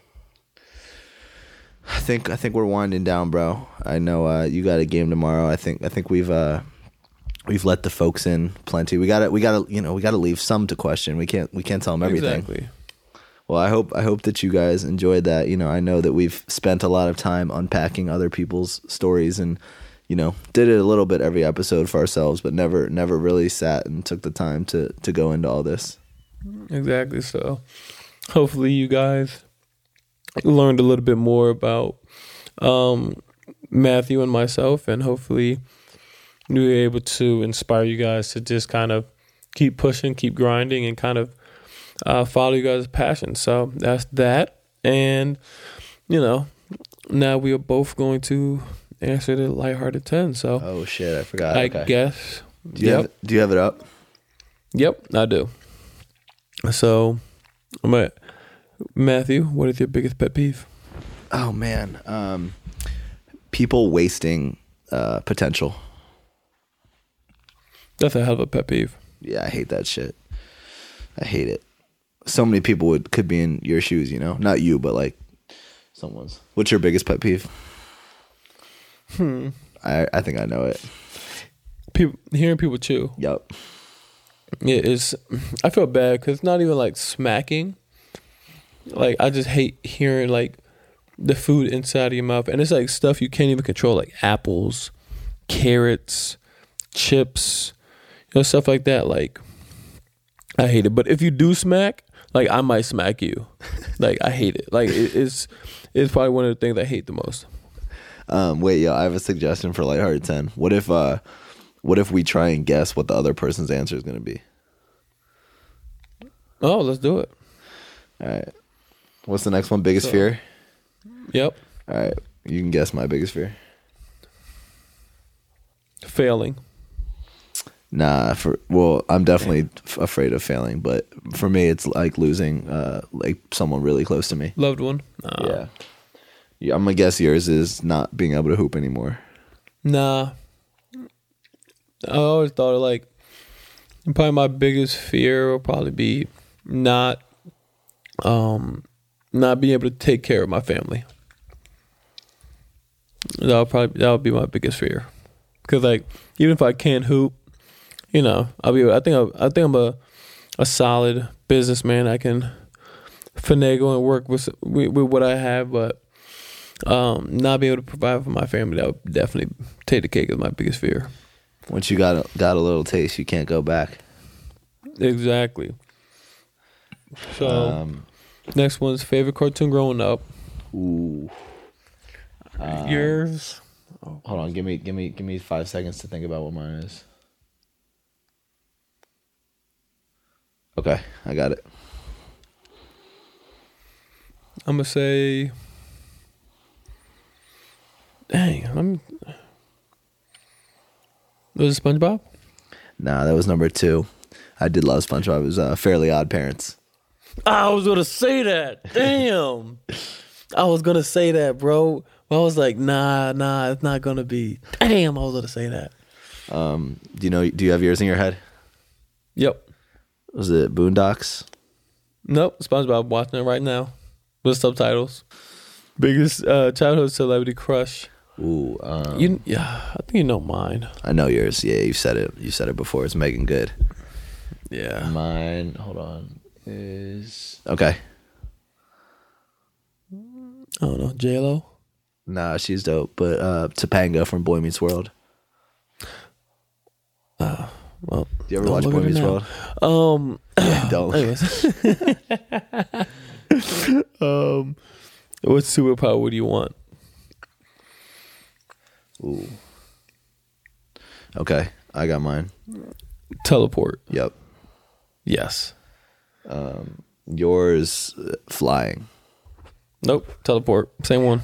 S3: I think I think we're winding down bro. I know uh you got a game tomorrow. I think I think we've uh we've let the folks in plenty. We got to we got to you know we got to leave some to question. We can't we can't tell them everything.
S2: Exactly
S3: Well, I hope I hope that you guys enjoyed that. You know, I know that we've spent a lot of time unpacking other people's stories and you know, did it a little bit every episode for ourselves, but never never really sat and took the time to to go into all this.
S2: Exactly. So hopefully you guys learned a little bit more about um, Matthew and myself, and hopefully we were able to inspire you guys to just kind of keep pushing, keep grinding, and kind of uh, follow you guys' passion. So that's that. And, you know, now we are both going to answer the lighthearted 10. So
S3: Oh shit, I forgot.
S2: I
S3: okay.
S2: guess.
S3: do you
S2: yep.
S3: have do you have it up?
S2: Yep, I do. So, I'm at Matthew. What is your biggest pet peeve?
S3: Oh man. Um people wasting uh potential.
S2: That's a hell of a pet peeve.
S3: Yeah, I hate that shit. I hate it. So many people would could be in your shoes, you know? Not you, but like someone's. What's your biggest pet peeve?
S2: Hmm.
S3: I I think I know it.
S2: People hearing people chew.
S3: Yep.
S2: Yeah, it's. I feel bad because it's not even like smacking. Like I just hate hearing like the food inside of your mouth, and it's like stuff you can't even control, like apples, carrots, chips, you know, stuff like that. Like I hate it. But if you do smack, like I might smack you. like I hate it. Like it, it's it's probably one of the things I hate the most.
S3: Um, wait, yo, I have a suggestion for lighthearted ten. What if uh, what if we try and guess what the other person's answer is going to be?
S2: Oh, let's do it.
S3: All right. What's the next one? Biggest
S2: So-
S3: fear.
S2: Yep,
S3: All right. You can guess my biggest fear.
S2: failing.
S3: Nah, for well, I'm definitely f- afraid of failing, but for me, it's like losing uh like someone really close to me.
S2: Loved one. Nah.
S3: Yeah. Yeah, I'm gonna guess yours is not being able to hoop anymore.
S2: Nah. I always thought of like probably my biggest fear will probably be not um not being able to take care of my family. That'll probably that'll be my biggest fear. Cause like even if I can't hoop, you know, I'll be I think I, I think I'm a a solid businessman. I can finagle and work with with, with what I have, but um, not be able to provide for my family, that would definitely take the cake as my biggest fear.
S3: Once you got a, got a little taste, you can't go back.
S2: Exactly. So
S3: Um,
S2: next one's favorite cartoon growing up.
S3: ooh. Um,
S2: Yours.
S3: Hold on, give me give me give me five seconds to think about what mine is. Okay, I got it.
S2: I'm gonna say. Dang, I'm. Was it SpongeBob?
S3: Nah, that was number two. I did love SpongeBob. It was uh, Fairly Odd Parents.
S2: I was gonna say that. Damn. [laughs] I was gonna say that, bro. I was like, nah, nah, it's not gonna be. Damn, I was gonna say that.
S3: Um, do you know? Do you have yours in your head?
S2: Yep.
S3: Was it Boondocks?
S2: Nope. SpongeBob watching it right now with subtitles. Biggest uh, childhood celebrity crush.
S3: Ooh, um,
S2: You, yeah, I think you know mine.
S3: I know yours. Yeah, you said it. You said it before. It's Meagan Good.
S2: Yeah.
S3: Mine, hold on, is okay.
S2: I don't know. J Lo.
S3: Nah, she's dope. But uh, Topanga from Boy Meets World.
S2: Well,
S3: Do you ever watch Boy Meets. World?
S2: um, [coughs] [coughs]
S3: Don't.
S2: anyways. [laughs] um, what superpower would you want?
S3: Ooh. Okay, I got mine.
S2: Teleport.
S3: Yep.
S2: Yes.
S3: Yours, uh, flying.
S2: Nope. Teleport. Same one.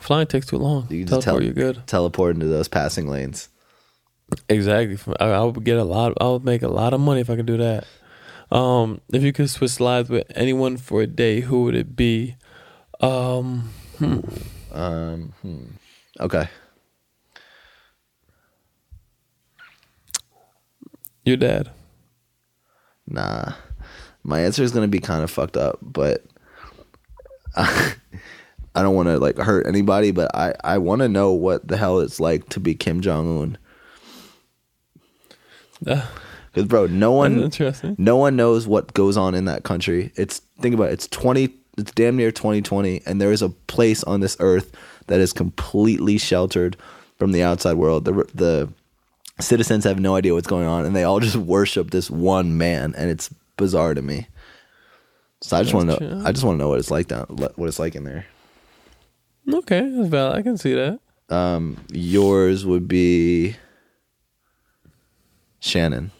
S2: Flying takes too long.
S3: You can just
S2: Teleport,
S3: tele-
S2: you're good.
S3: Teleport into those passing lanes.
S2: Exactly. I, I would get a lot. I would make a lot of money if I could do that. Um, if you could switch lives with anyone for a day, who would it be? Um,
S3: Um. hmm. Okay.
S2: your dad.
S3: Nah. My answer is gonna be kind of fucked up, but [laughs] I, don't want to like hurt anybody. But I I want to know what the hell it's like to be Kim Jong Un.
S2: Uh,
S3: Because bro, no one
S2: interesting.
S3: no one knows what goes on in that country. It's think about it, it's twenty it's damn near twenty twenty, and there is a place on this earth that is completely sheltered from the outside world. The the citizens have no idea what's going on, and they all just worship this one man, and it's bizarre to me. So I just want to know. I just want to know what it's like down, what it's like in there.
S2: Okay, that's valid. I can see that.
S3: Um, yours would be Shannon.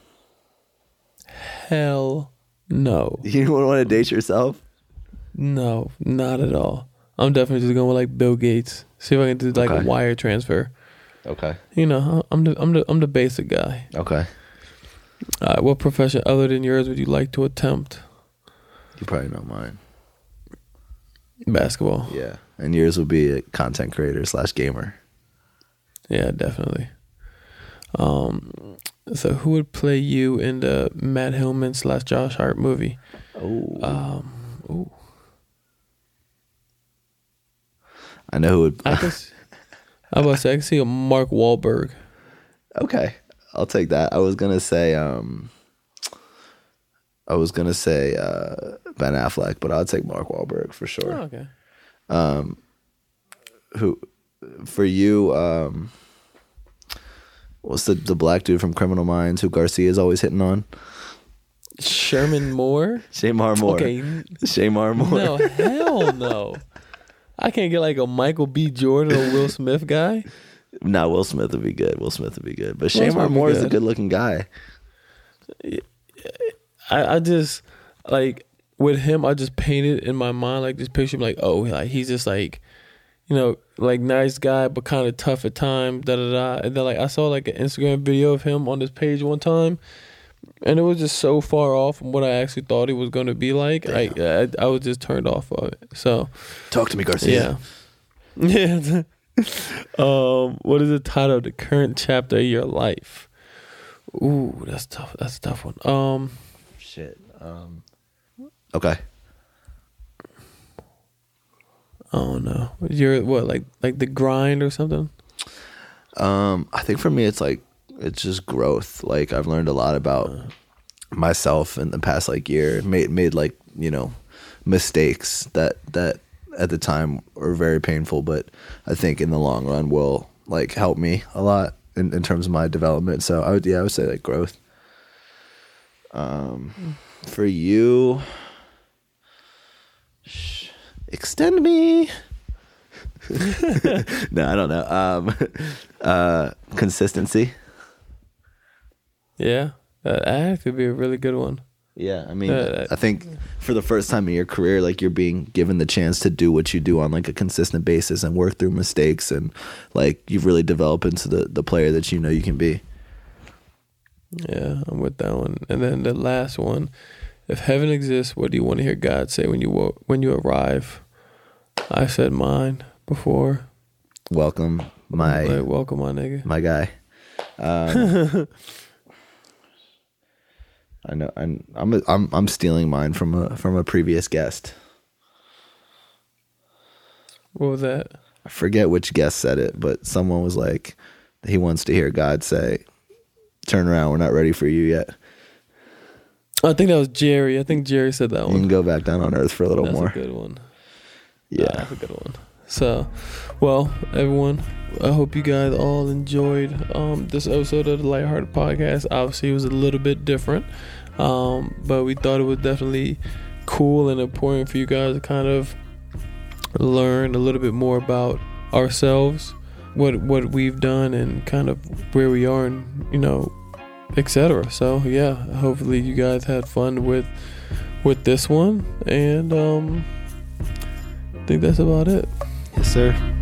S2: Hell no,
S3: You wouldn't want to date yourself?
S2: no, not at all. I'm definitely just going with like Bill Gates. See if I can do like
S3: Okay.
S2: a wire transfer.
S3: Okay.
S2: You know, I'm the I'm the I'm the basic guy.
S3: Okay.
S2: All right, what profession other than yours would you like to attempt?
S3: You probably know mine.
S2: Basketball.
S3: Yeah. And yours would be a content creator slash gamer.
S2: Yeah, definitely. Um, so who would play you in the Matt Hillman slash Josh Hart movie?
S3: Oh.
S2: Um, ooh,
S3: I know who would.
S2: I [laughs] can. s- I was about to say I can see a Mark Wahlberg.
S3: Okay, I'll take that. I was gonna say, um, I was gonna say uh, Ben Affleck, but I'll take Mark Wahlberg for sure.
S2: Oh, okay.
S3: Who, for you, um, what's the the black dude from Criminal Minds who Garcia is always hitting on?
S2: Sherman Moore.
S3: Shemar Moore.
S2: Okay.
S3: Shemar Moore.
S2: No, hell no. I can't get like a Michael B. Jordan or Will Smith guy.
S3: Nah, Will Smith would be good. Will Smith would be good. But
S2: Will
S3: Shemar
S2: would be
S3: Moore is a
S2: good.
S3: good looking guy.
S2: I, I just like with him. I just painted in my mind like this picture. Like, oh, like he's just like, you know, like nice guy, but kind of tough at times. Da da da. And then like I saw like an Instagram video of him on this page one time, and it was just so far off from what I actually thought he was going to be like. I, I I was just turned off of it. So
S3: Talk to me, Garcia.
S2: yeah, yeah. [laughs] um, what is the title of the current chapter of your life? Ooh, that's tough. That's a tough one. Um.
S3: Shit. Um, okay.
S2: Oh no, you're what like like the grind or something?
S3: Um, I think for me, it's like it's just growth. Like I've learned a lot about myself in the past like year. Made made like you know mistakes that that at the time were very painful, but I think in the long run will like help me a lot in, in terms of my development. So I would yeah I would say like growth. Um, for you, sh- extend me. [laughs] no, I don't know. Um, [laughs] uh, consistency.
S2: Yeah, that that could be a really good one.
S3: Yeah, I mean,
S2: Uh,
S3: I think for the first time in your career, like you're being given the chance to do what you do on like a consistent basis and work through mistakes, and like you've really developed into the the player that you know you can be.
S2: Yeah, I'm with that one. And then the last one, if heaven exists, what do you want to hear God say when you wo- when you arrive? I said mine before.
S3: Welcome, my
S2: Like, welcome, my nigga.
S3: my guy. Um, [laughs] I know, I'm I'm I'm I'm stealing mine from a from a previous guest.
S2: What was that?
S3: I forget which guest said it, but someone was like, he wants to hear God say, "Turn around, we're not ready for you yet."
S2: I think that was Jerry. I think Jerry said that
S3: You can
S2: one.
S3: go back down on earth for a little more.
S2: That's
S3: more.
S2: a good one.
S3: Yeah.
S2: That's a good one. So, well, everyone, I hope you guys all enjoyed um, this episode of the Lighthearted Podcast. Obviously, it was a little bit different, um, but we thought it was definitely cool and important for you guys to kind of learn a little bit more about ourselves, what what we've done, and kind of where we are, and you know, etc. So, yeah, hopefully you guys had fun with with this one, and um, I think that's about it.
S3: Yes, sir.